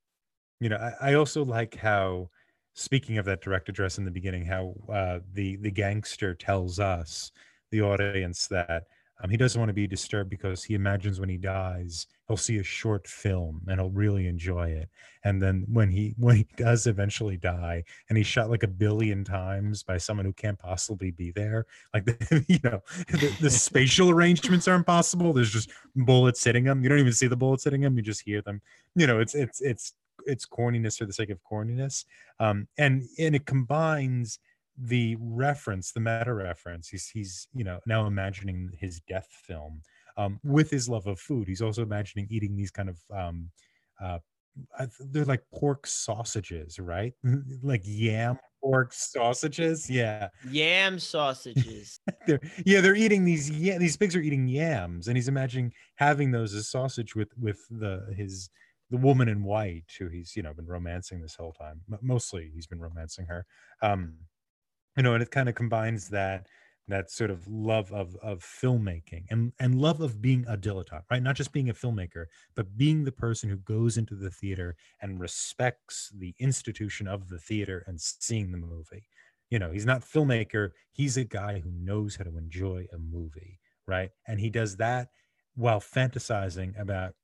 you know i, I also like how speaking of that direct address in the beginning how uh the the gangster tells us the audience that Um, he doesn't want to be disturbed because he imagines when he dies, he'll see a short film and he'll really enjoy it. And then when he *laughs* when he does eventually die, and he's shot like a billion times by someone who can't possibly be there, like *laughs* the, you know, the, the spatial arrangements are impossible. There's just bullets hitting him. You don't even see the bullets hitting him. You just hear them. You know, it's it's it's it's corniness for the sake of corniness. Um, and and it combines the reference, the meta reference. He's he's you know now imagining his death film um, with his love of food. He's also imagining eating these kind of um, uh, they're like pork sausages, right? *laughs* like yam pork sausages. Yeah, yam sausages. *laughs* they're, yeah, they're eating these. Yeah, these pigs are eating yams, and he's imagining having those as sausage with with the his the woman in white who he's you know been romancing this whole time. Mostly, he's been romancing her. Um, you know and it kind of combines that that sort of love of of filmmaking and and love of being a dilettante right? Not just being a filmmaker but being the person who goes into the theater and respects the institution of the theater and seeing the movie. You know he's not filmmaker he's a guy who knows how to enjoy a movie right? And he does that while fantasizing about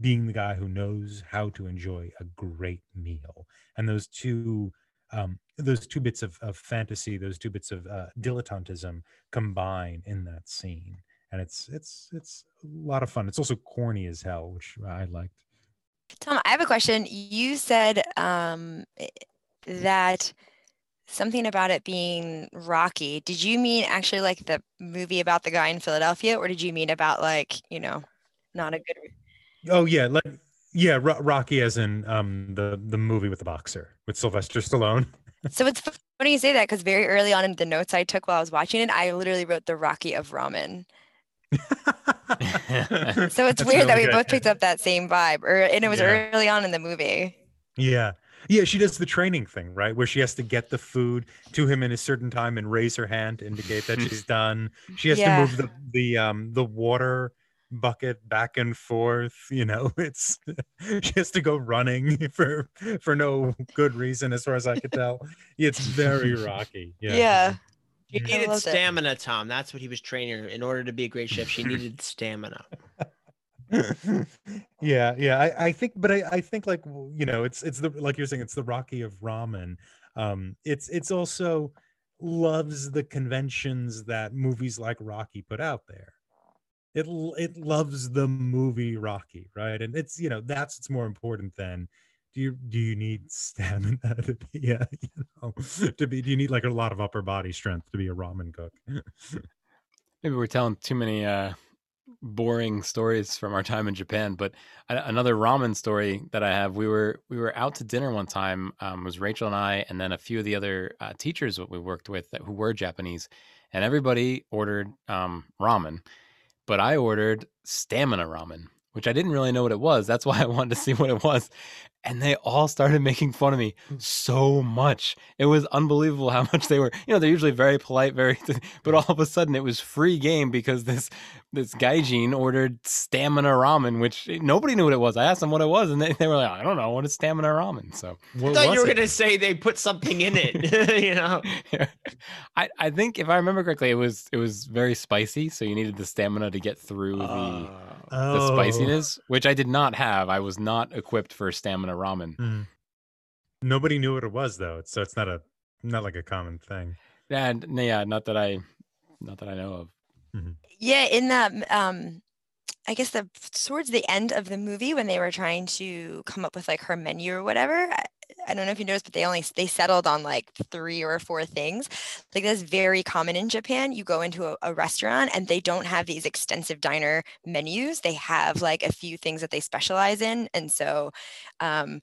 being the guy who knows how to enjoy a great meal. And those two um, those two bits of, of fantasy, those two bits of uh, dilettantism combine in that scene, and it's it's it's a lot of fun. It's also corny as hell, which I liked. Tom, I have a question. You said um, that something about it being rocky. Did you mean actually like the movie about the guy in Philadelphia, or did you mean about like you know, not a good? Oh yeah, like yeah, Rocky as in um the the movie with the boxer with Sylvester Stallone. *laughs* so it's funny you say that because very early on in the notes I took while I was watching it, I literally wrote the Rocky of ramen. *laughs* so it's That's weird really that we good. both picked up that same vibe, or and it was yeah. early on in the movie. Yeah. Yeah, she does the training thing, right? Where she has to get the food to him in a certain time and raise her hand to indicate that *laughs* she's done. She has yeah. to move the the um the water bucket back and forth you know *laughs* it's she has to go running *laughs* for for no good reason as far as i could tell. It's very rocky. Yeah. Yeah. She needed stamina it. tom. That's what he was training her. In order to be a great chef she needed stamina. *laughs* Yeah yeah. I, I think but I, I think like you know it's it's the like you're saying it's the rocky of ramen. Um it's it's also loves the conventions that movies like rocky put out there it it loves the movie Rocky, right? And it's you know that's what's more important than do you do you need *laughs* stamina to be yeah you know *laughs* to be do you need like a lot of upper body strength to be a ramen cook? *laughs* Maybe we're telling too many uh boring stories from our time in Japan. But another ramen story that I have, we were we were out to dinner one time. Um, was Rachel and I, and then a few of the other uh, teachers that we worked with that, who were Japanese, and everybody ordered um, ramen but I ordered stamina ramen, which I didn't really know what it was. That's why I wanted to see what it was and they all started making fun of me mm. so much. It was unbelievable how *laughs* much they were. You know, they're usually very polite, very, *laughs* but all of a sudden it was free game because this this gaijin ordered stamina ramen, which nobody knew what it was. I asked them what it was, and they, they were like, "I don't know what is stamina ramen." So I thought you were going to say they put something in it. *laughs* you know, I I think if I remember correctly, it was it was very spicy, so you needed the stamina to get through the uh, the oh. spiciness, which I did not have. I was not equipped for stamina ramen. Mm. Nobody knew what it was though, so it's not a not like a common thing. And yeah, not that I not that I know of. Mm-hmm. Yeah, in that um I guess the towards the end of the movie when they were trying to come up with like her menu or whatever, I don't know if you noticed, but they only they settled on like three or four things. Like that's very common in Japan. You go into a, a, restaurant and they don't have these extensive diner menus. They have like a few things that they specialize in. And so um,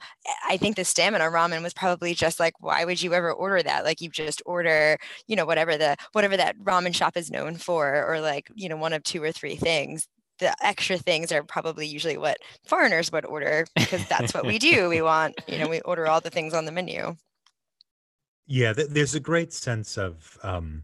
I think the stamina ramen was probably just like, why would you ever order that? Like you just order, you know, whatever the whatever that ramen shop is known for, or like, you know, one of two or three things the extra things are probably usually what foreigners would order because that's what we do. We *laughs* want, you know, we order all the things on the menu. Yeah, th- there's a great sense of um,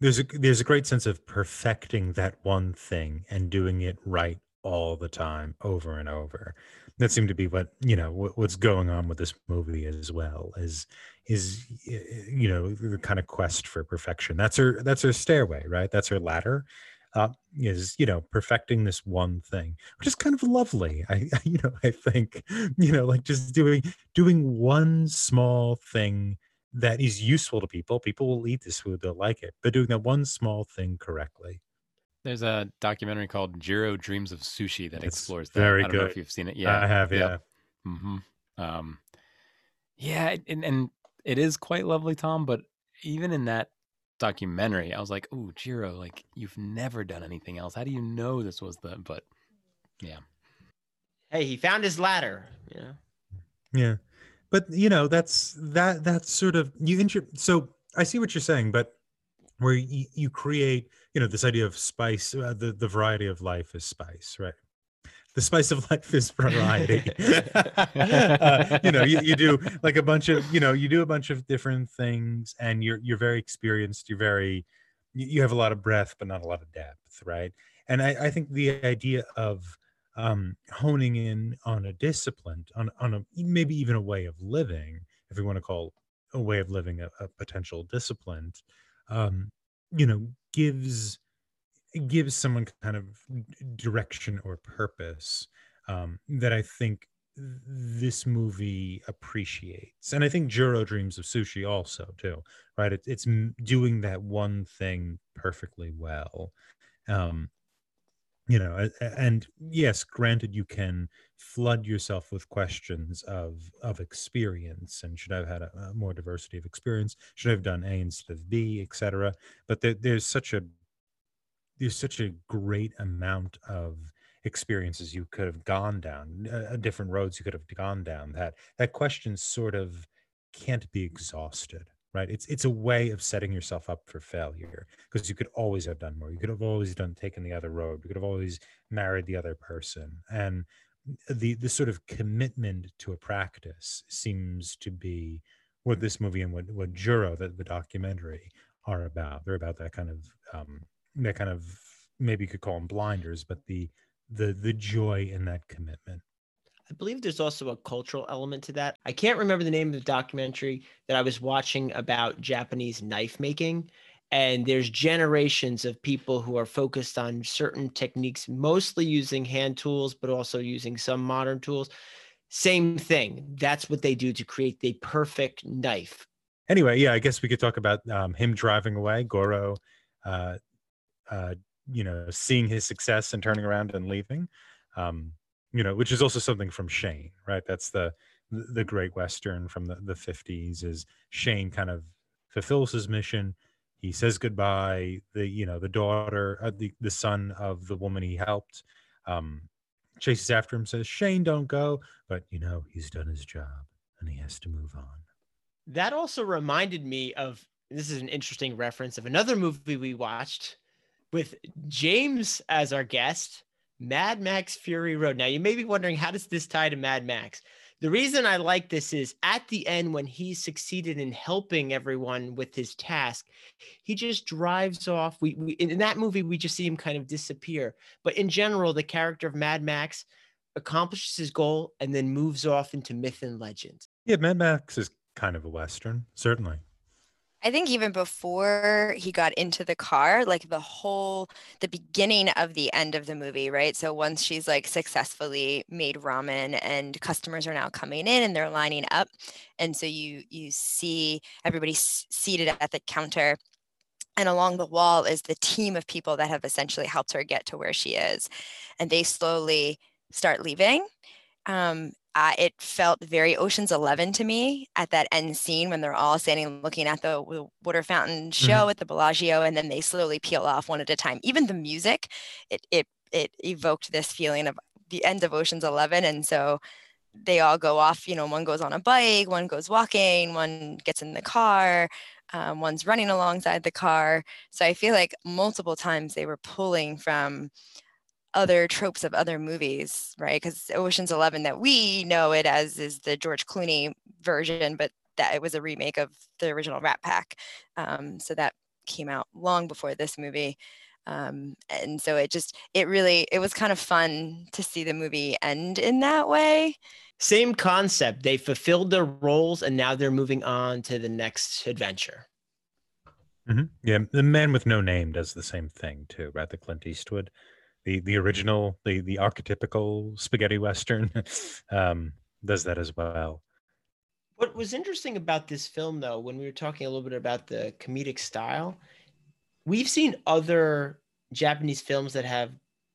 there's a there's a great sense of perfecting that one thing and doing it right all the time, over and over. That seemed to be what you know what, what's going on with this movie as well. Is is you know the kind of quest for perfection. That's her that's her stairway, right? That's her ladder uh, is you know perfecting this one thing, which is kind of lovely. I *laughs* you know I think you know like just doing doing one small thing that is useful to people. People will eat this food, they'll like it, but doing that one small thing correctly. There's a documentary called Jiro Dreams of Sushi that It's explores that. very I don't know good. if you've seen it. Yeah, I have, yeah. Yep. hmm Um, yeah, and, and it is quite lovely, Tom. But even in that documentary, I was like, "Ooh, Jiro, like you've never done anything else. How do you know this was the?" But yeah, Hey, he found his ladder. You know. Yeah. But you know, that's that that's sort of you intro so I see what you're saying, but where you, you create, you know, this idea of spice, uh, the the variety of life is spice, right? The spice of life is *laughs* variety. *laughs* uh, you know, you, you do like a bunch of, you know, you do a bunch of different things and you're you're very experienced, you're very you have a lot of breadth, but not a lot of depth, right? And I, I think the idea of um, honing in on a discipline, on on a maybe even a way of living, if we want to call a way of living a, a potential discipline, um, you know, gives gives someone kind of direction or purpose um, that I think this movie appreciates, and I think Jiro Dreams of Sushi also too, right? It, it's doing that one thing perfectly well. Um, you know and yes granted you can flood yourself with questions of of experience and should i have had a, a more diversity of experience should i have done a instead of b etc but there, there's such a there's such a great amount of experiences you could have gone down uh, uh, different roads you could have gone down that that question sort of can't be exhausted right? It's it's a way of setting yourself up for failure because you could always have done more. You could have always done taken the other road. You could have always married the other person. And the the sort of commitment to a practice seems to be what this movie and what what Jiro the, the documentary are about. They're about that kind of um that kind of maybe you could call them blinders but the the the joy in that commitment I believe there's also a cultural element to that. I can't remember the name of the documentary that I was watching about Japanese knife making. And there's generations of people who are focused on certain techniques, mostly using hand tools, but also using some modern tools. Same thing. That's what they do to create the perfect knife. anyway yeah i guess we could talk about um, him driving away goro uh, uh, you know seeing his success and turning around and leaving um, you know which is also something from shane right? That's the the great western from the, the 50s is shane kind of fulfills his mission. He says goodbye. The you know the daughter uh, the, the son of the woman he helped um, chases after him says shane don't go. But you know he's done his job and he has to move on. That also reminded me of this is an interesting reference of another movie we watched with James as our guest, Mad Max Fury Road. Now, you may be wondering, how does this tie to Mad Max? The reason I like this is at the end, when he succeeded in helping everyone with his task, he just drives off. We, we in that movie, we just see him kind of disappear. But in general, the character of Mad Max accomplishes his goal and then moves off into myth and legend. Yeah, Mad Max is kind of a western, certainly. I think even before he got into the car, like the whole the beginning of the end of the movie, right? So once she's like successfully made ramen and customers are now coming in and they're lining up and so you you see everybody seated at the counter and along the wall is the team of people that have essentially helped her get to where she is and they slowly start leaving um, uh, it felt very Ocean's Eleven to me at that end scene when they're all standing looking at the water fountain show at the Bellagio, and then they slowly peel off one at a time. Even the music, it it it evoked this feeling of the end of Ocean's Eleven, and so they all go off. You know, one goes on a bike, one goes walking, one gets in the car, um, one's running alongside the car. So I feel like multiple times they were pulling from other tropes of other movies, right? Because Ocean's Eleven that we know it as is the George Clooney version, but that it was a remake of the original Rat Pack. Um, so that came out long before this movie. Um, and so it just it really it was kind of fun to see the movie end in that way. Same concept. They fulfilled their roles and now they're moving on to the next adventure. Mhm. Yeah, the Man with No Name does the same thing too, right? The Clint Eastwood, the the original, the the archetypical spaghetti western, *laughs* um, does that as well. What was interesting about this film, though, when we were talking a little bit about the comedic style, we've seen other Japanese films that have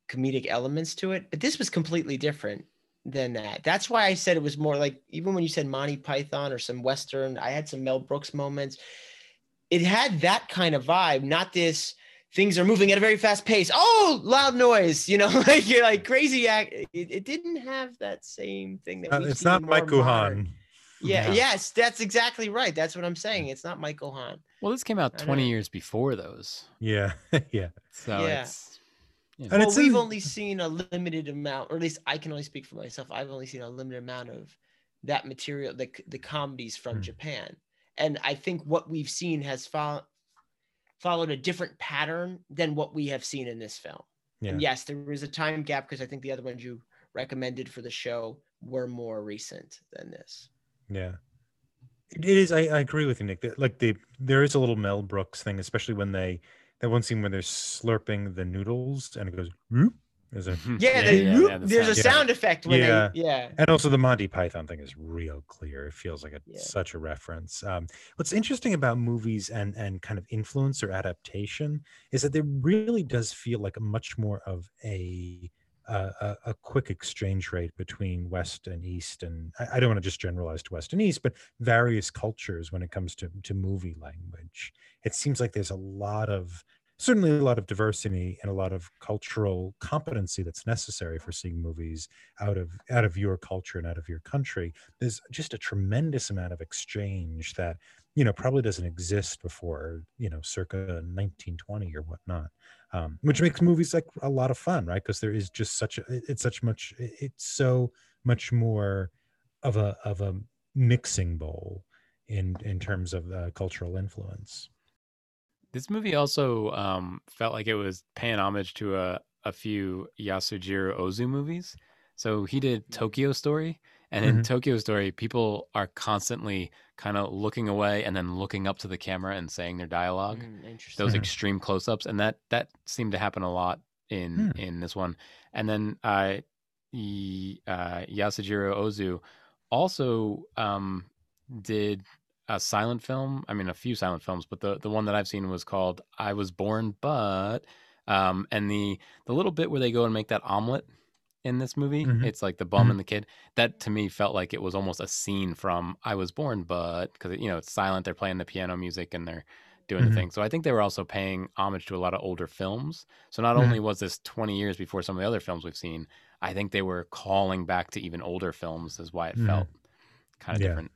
comedic elements to it, but this was completely different than that. That's why I said it was more like even when you said Monty Python or some Western, I had some Mel Brooks moments. It had that kind of vibe, not this things are moving at a very fast pace. Oh, loud noise, you know, *laughs* like you're like crazy act. It, it didn't have that same thing that Uh, it's not more Mike modern. Kuhan. Yeah, Yeah. yes, that's exactly right. That's what I'm saying. It's not Michael Hahn. Well, this came out 20 years before those. Yeah, *laughs* yeah. So Yeah. it's you know, And well, it's we've in- only seen a limited amount, or at least I can only speak for myself. I've only seen a limited amount of that material, the the comedies from Hmm. Japan, and I think what we've seen has fo- followed a different pattern than what we have seen in this film. Yeah. And yes, there is a time gap because I think the other ones you recommended for the show were more recent than this. Yeah. It it is. I, I agree with you, Nick. Like the there is a little Mel Brooks thing, especially when they that one scene where they're slurping the noodles and it goes. "Whoop." There's a, Yeah, yeah, they- yeah, yeah, the there's a sound. sound effect when Yeah. they yeah. and also the Monty Python thing is real clear. It feels like a, Yeah. such a reference. Um, what's interesting about movies and and kind of influence or adaptation is that there really does feel like a much more of a uh, a, a quick exchange rate between West and East, and I, I don't want to just generalize to West and East, but various cultures when it comes to to movie language. It seems like there's a lot of certainly a lot of diversity and a lot of cultural competency that's necessary for seeing movies out of out of your culture and out of your country. There's just a tremendous amount of exchange that you know probably doesn't exist before you know circa 1920 or whatnot um, which makes movies like a lot of fun right? Because there is just such a it's such much it's so much more of a of a mixing bowl in in terms of uh, cultural influence This movie also um, felt like it was paying homage to a, a few Yasujiro Ozu movies. So he did Tokyo Story, and in Mhm. Tokyo Story, people are constantly kind of looking away and then looking up to the camera and saying their dialogue. Mm, interesting. Those extreme close-ups, and that that seemed to happen a lot in Hmm. in this one. And then uh, y- uh, Yasujiro Ozu also um, did a silent film. I mean, a few silent films, but the the one that I've seen was called "I Was Born," but um, and the the little bit where they go and make that omelet in this movie, Mhm. it's like the bum Mhm. and the kid. That to me felt like it was almost a scene from "I Was Born," but because you know it's silent, they're playing the piano music and they're doing Mhm. the thing. So I think they were also paying homage to a lot of older films. So not Mhm. only was this 20 years before some of the other films we've seen, I think they were calling back to even older films is why it Mhm. felt kind of Yeah. different.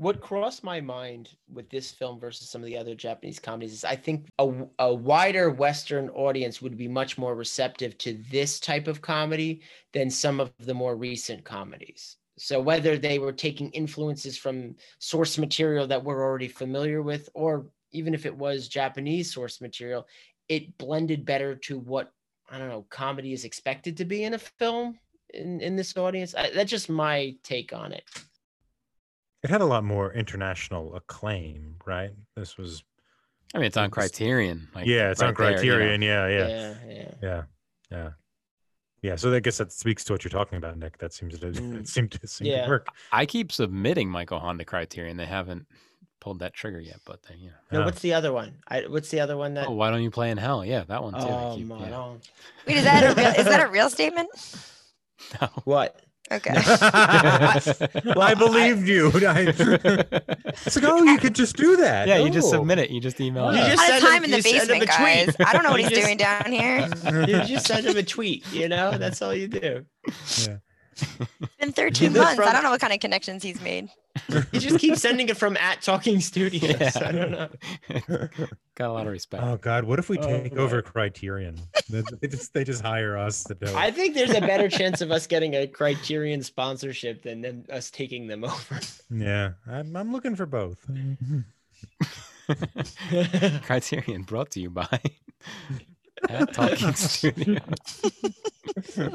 What crossed my mind with this film versus some of the other Japanese comedies is I think a wider Western audience would be much more receptive to this type of comedy than some of the more recent comedies. So whether they were taking influences from source material that we're already familiar with, or even if it was Japanese source material, it blended better to what I don't know comedy is expected to be in a film in, in this audience. I, that's just my take on it. It had a lot more international acclaim right this was I mean, it's on Criterion. Like, yeah it's on right there, you know. criterion yeah yeah yeah. yeah. Yeah, yeah, yeah. So I guess that speaks to what you're talking about, Nick. That seems to *laughs* Mm. it seemed to seem Yeah. to work. I keep submitting Michael Hahn Honda Criterion. They haven't pulled that trigger yet, but they, you know. No, Yeah. what's the other one? I, what's the other one that? Oh, why don't you play in hell? Yeah, that one too. Oh keep- my yeah. God. Wait, is that a real, is that a real statement? *laughs* No. What? Okay. *laughs* Well, I I- believed you. *laughs* I, it's like, oh, you could just do that. yeah, you just Oh. submit it. You just email it. You it. just Lot send of him- time in the you send him basement, a tweet. guys. I don't know *laughs* what he's just- doing down here. You just send him a tweet, you know? That's all you do. Yeah. It's been *laughs* 13 Either months. I don't know what kind of connections he's made. You just keep sending it from at Talking Studios. Yeah. *laughs* I don't know. *laughs* Got a lot of respect. Oh God, what if we Oh, take my. over Criterion? They they just they just hire us to do it. I think there's a better chance of us getting a Criterion sponsorship than them, us taking them over. Yeah, I'm, I'm looking for both. Criterion brought to you by at Talking *laughs* Studios. *laughs*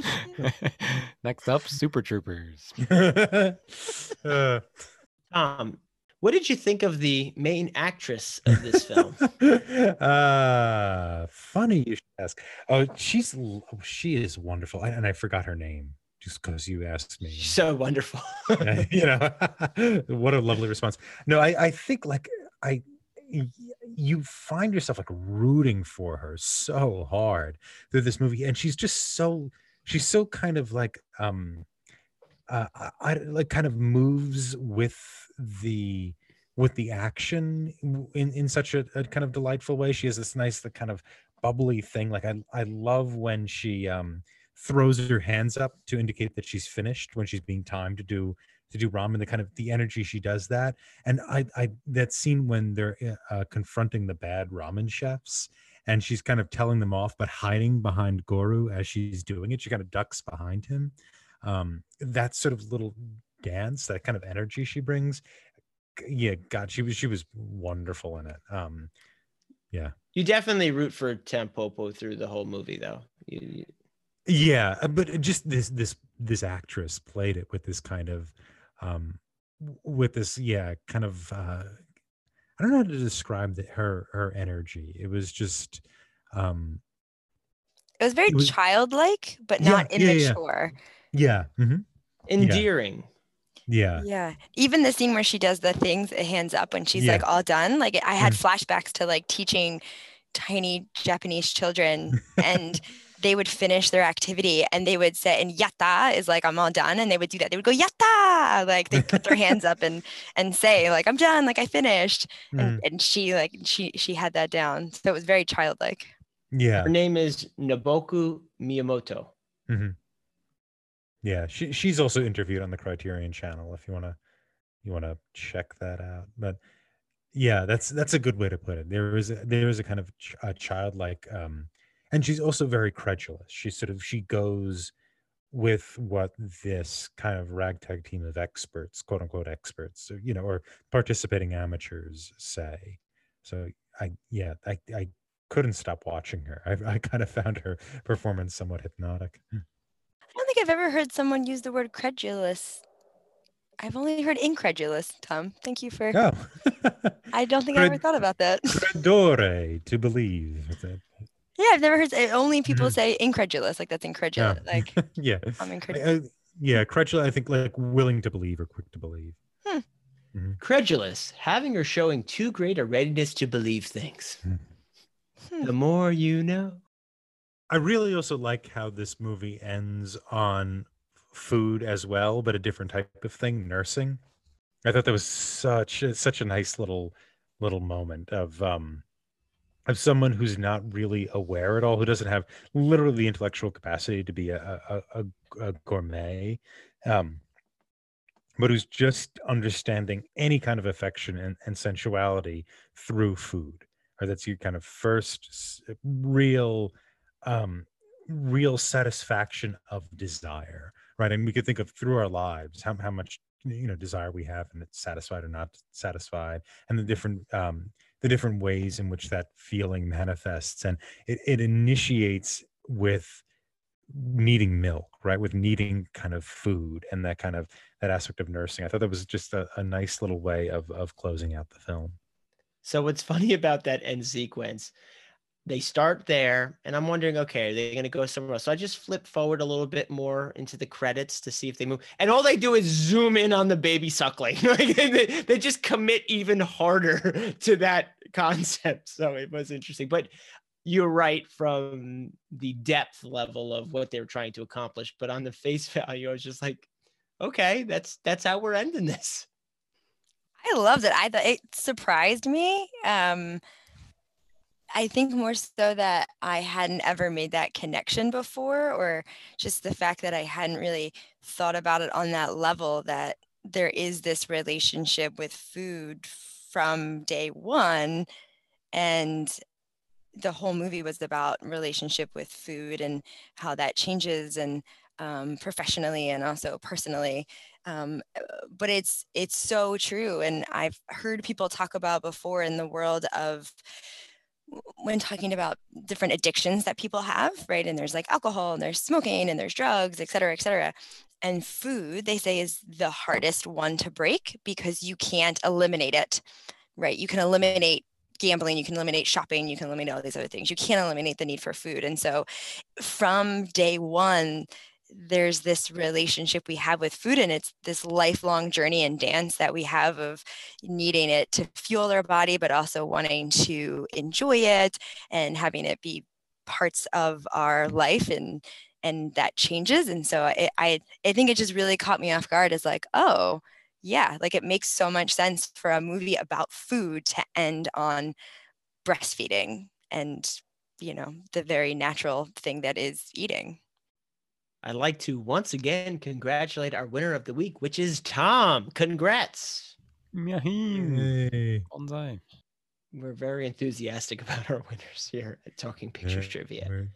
Next up, Super Troopers. uh, *laughs* Tom, What did you think of the main actress of this film? uh, funny you should ask. Oh, she's she is wonderful, and and I forgot her name just because you asked me. So wonderful. you know, what a lovely response. No, I I think like I y- you find yourself like rooting for her so hard through this movie, and she's just so she's so kind of like um uh, I, I like kind of moves with the with the action in in such a, a kind of delightful way. She has this nice the kind of bubbly thing. Like I I love when she um throws her hands up to indicate that she's finished when she's being timed to do to do ramen. The kind of the energy she does that, and I I that scene when they're uh, confronting the bad ramen chefs. And she's kind of telling them off, but hiding behind Goro as she's doing it. She kind of ducks behind him um that sort of little dance that kind of energy she brings yeah god she was she was wonderful in it um yeah you definitely root for Tampopo through the whole movie, though. You, you- yeah uh, but just this this this actress played it with this kind of um with this yeah kind of uh i don't know how to describe the, her her energy it was just um It was very It was- childlike, but Yeah, not yeah, yeah. immature. yeah mhm, endearing. yeah Yeah. Even the scene where she does the things, hands up when she's Yeah. like all done. Like I had Mm. flashbacks to like teaching tiny Japanese children and *laughs* they would finish their activity and they would say and yatta is like I'm all done and they would do that. They would go yatta like they put their hands up and and say like I'm done like I finished mhm, *laughs* and, and she like she she had that down. So it was very childlike. yeah Her name is Nobuko Miyamoto. hmm Yeah, she she's also interviewed on the Criterion Channel if you want to you want to check that out. But yeah, that's that's a good way to put it. There is a, there is a kind of ch- a childlike um and she's also very credulous. She sort of she goes with what this kind of ragtag team of experts, quote unquote experts, or, you know, or participating amateurs say. So I yeah, I I couldn't stop watching her. I I kind of found her performance somewhat hypnotic. Hmm. I don't think I've ever heard someone use the word credulous. I've only heard incredulous, Tom. Thank you for Oh. *laughs* I don't think I ever thought about that. *laughs* Credore, to believe. Is it- Yeah, I've never heard uh, only people Mhm. say incredulous. Like that's incredulous. Yeah. Like *laughs* yeah. I'm incredulous. I- yeah, credulous, I think like willing to believe or quick to believe. Credulous, having or showing too great a readiness to believe things. Hmm. The more you know. I really also like how this movie ends on food as well, but a different type of thing, nursing. I thought that was such a, such a nice little little moment of um of someone who's not really aware at all, who doesn't have literally the intellectual capacity to be a a, a, a gourmet, um, but who's just understanding any kind of affection and, and sensuality through food. Or that's your kind of first real um real satisfaction of desire right and we could think of through our lives how, how much you know desire we have and it's satisfied or not satisfied and the different um the different ways in which that feeling manifests and it, it initiates with needing milk right with needing kind of food and that kind of that aspect of nursing i thought that was just a, a nice little way of of closing out the film So what's *laughs* funny about that end sequence? They start there, and I'm wondering, okay, are they going to go somewhere else? So I just flip forward a little bit more into the credits to see if they move, and all they do is zoom in on the baby suckling. *laughs* like they, they just commit even harder *laughs* to that concept. *laughs* So it was interesting, but you're right from the depth level of what they were trying to accomplish. But on the face value, I was just like, okay, that's that's how we're ending this. I loved it. I thought it surprised me. Um, I think more so that I hadn't ever made that connection before, or just the fact that I hadn't really thought about it on that level that there is this relationship with food from day one. And the whole movie was about relationship with food and how that changes and um, professionally and also personally um, uh, but it's it's so true and i've heard people talk about before in the world of when talking about different addictions that people have right and there's like alcohol and there's smoking and there's drugs et cetera et cetera And food, they say, is the hardest one to break because you can't eliminate it, right? You can eliminate gambling, you can eliminate shopping, you can eliminate all these other things. You can't eliminate the need for food. And so from day one, there's this relationship we have with food and it's this lifelong journey and dance that we have of needing it to fuel our body but also wanting to enjoy it and having it be parts of our life and and that changes. And so I, I i think it just really caught me off guard as like oh yeah like it makes so much sense for a movie about food to end on breastfeeding and you know the very natural thing that is eating I'd like to once again congratulate our winner of the week, which is Tom. Congrats. Yahoo! Yay. Bonsai. We're very enthusiastic about our winners here at Talking Pictures Yeah, Trivia. we're-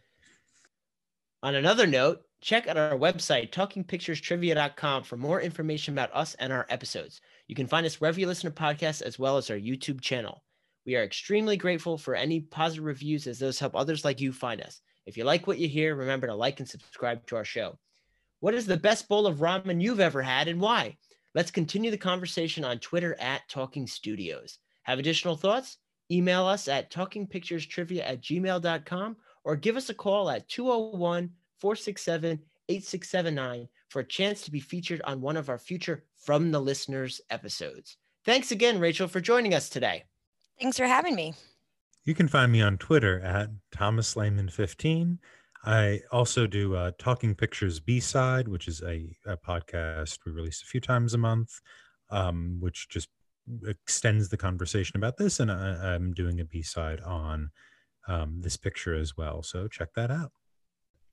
On another note, check out our website, talkingpicturestrivia.com, for more information about us and our episodes. You can find us wherever you listen to podcasts, as well as our YouTube channel. We are extremely grateful for any positive reviews, as those help others like you find us. If you like what you hear, remember to like and subscribe to our show. What is the best bowl of ramen you've ever had and why? Let's continue the conversation on Twitter at Talking Studios. Have additional thoughts? Email us at talkingpicturestrivia at gmail.com or give us a call at 201 467 8679 for a chance to be featured on one of our future From the Listeners episodes. Thanks again, Rachel, for joining us today. thanks for having me You can find me on Twitter at Thomas Lehman15. I also do uh, Talking Pictures B Side, which is a, a podcast we release a few times a month, um, which just extends the conversation about this. And I, I'm doing a B side on um, this picture as well. So check that out.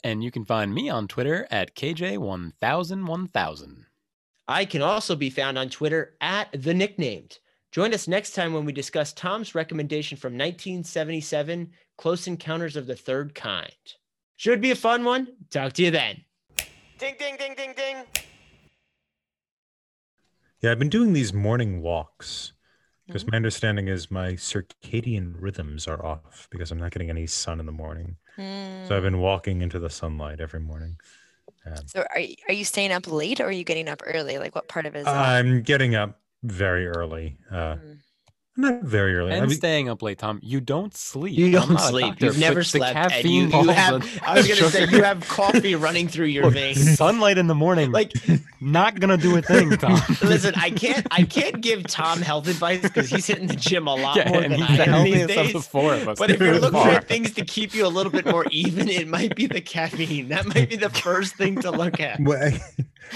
And you can find me on Twitter at KJ10001000. I can also be found on Twitter at The Nicknamed. Join us next time when we discuss Tom's recommendation from 1977 Close Encounters of the Third Kind. Should be a fun one. Talk to you then. Ding, ding, ding, ding, ding. Yeah, I've been doing these morning walks because Mhm. my understanding is my circadian rhythms are off because I'm not getting any sun in the morning. So Mm. I've been walking into the sunlight every morning. Um, So are you, are you staying up late or are you getting up early? Like what part of it is off? I'm getting up very early. Uh, Mm. Not very early. I And mean, staying up late, Tom. You don't sleep. You don't sleep. doctor, You've never but the slept. and caffeine you, you have, I was going to say, you have *laughs* coffee running through your Look, veins. sunlight in the morning, Like, not gonna do a thing, *laughs* Tom. listen, I can't, I can't give Tom health advice because he's hitting the gym a lot yeah, more and than he's I am these days. the four of us. But if you're looking for things to keep you a little bit more even, it might be the caffeine. That might be the first thing to look at. well,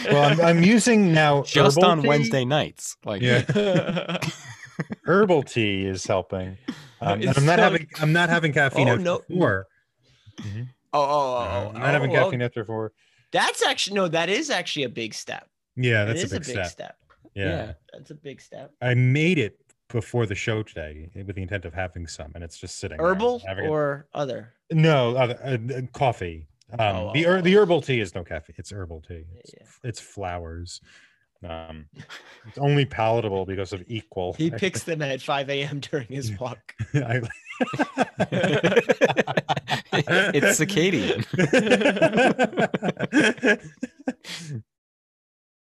well, I'm, I'm using now just on tea. Wednesday nights, like Yeah. *laughs* Herbal tea is helping. *laughs* Um, I'm not so- having I'm not having caffeine Oh, after no. four. oh, oh, oh, Uh, oh, I'm not having oh, oh. caffeine after four. That's actually no. That is actually a big step. Yeah, That that's is a big, step. Yeah. yeah. That's a big step. I made it before the show today with the intent of having some, and it's just sitting. there. Herbal Having it- or other? no other, uh, uh, coffee. Um, Oh, the oh, the oh. herbal tea is no caffeine. It's herbal tea. It's, Yeah. it's flowers. Um, *laughs* it's only palatable because of equal. He picks them at 5 a.m. during his walk. *laughs* I- *laughs* It's circadian.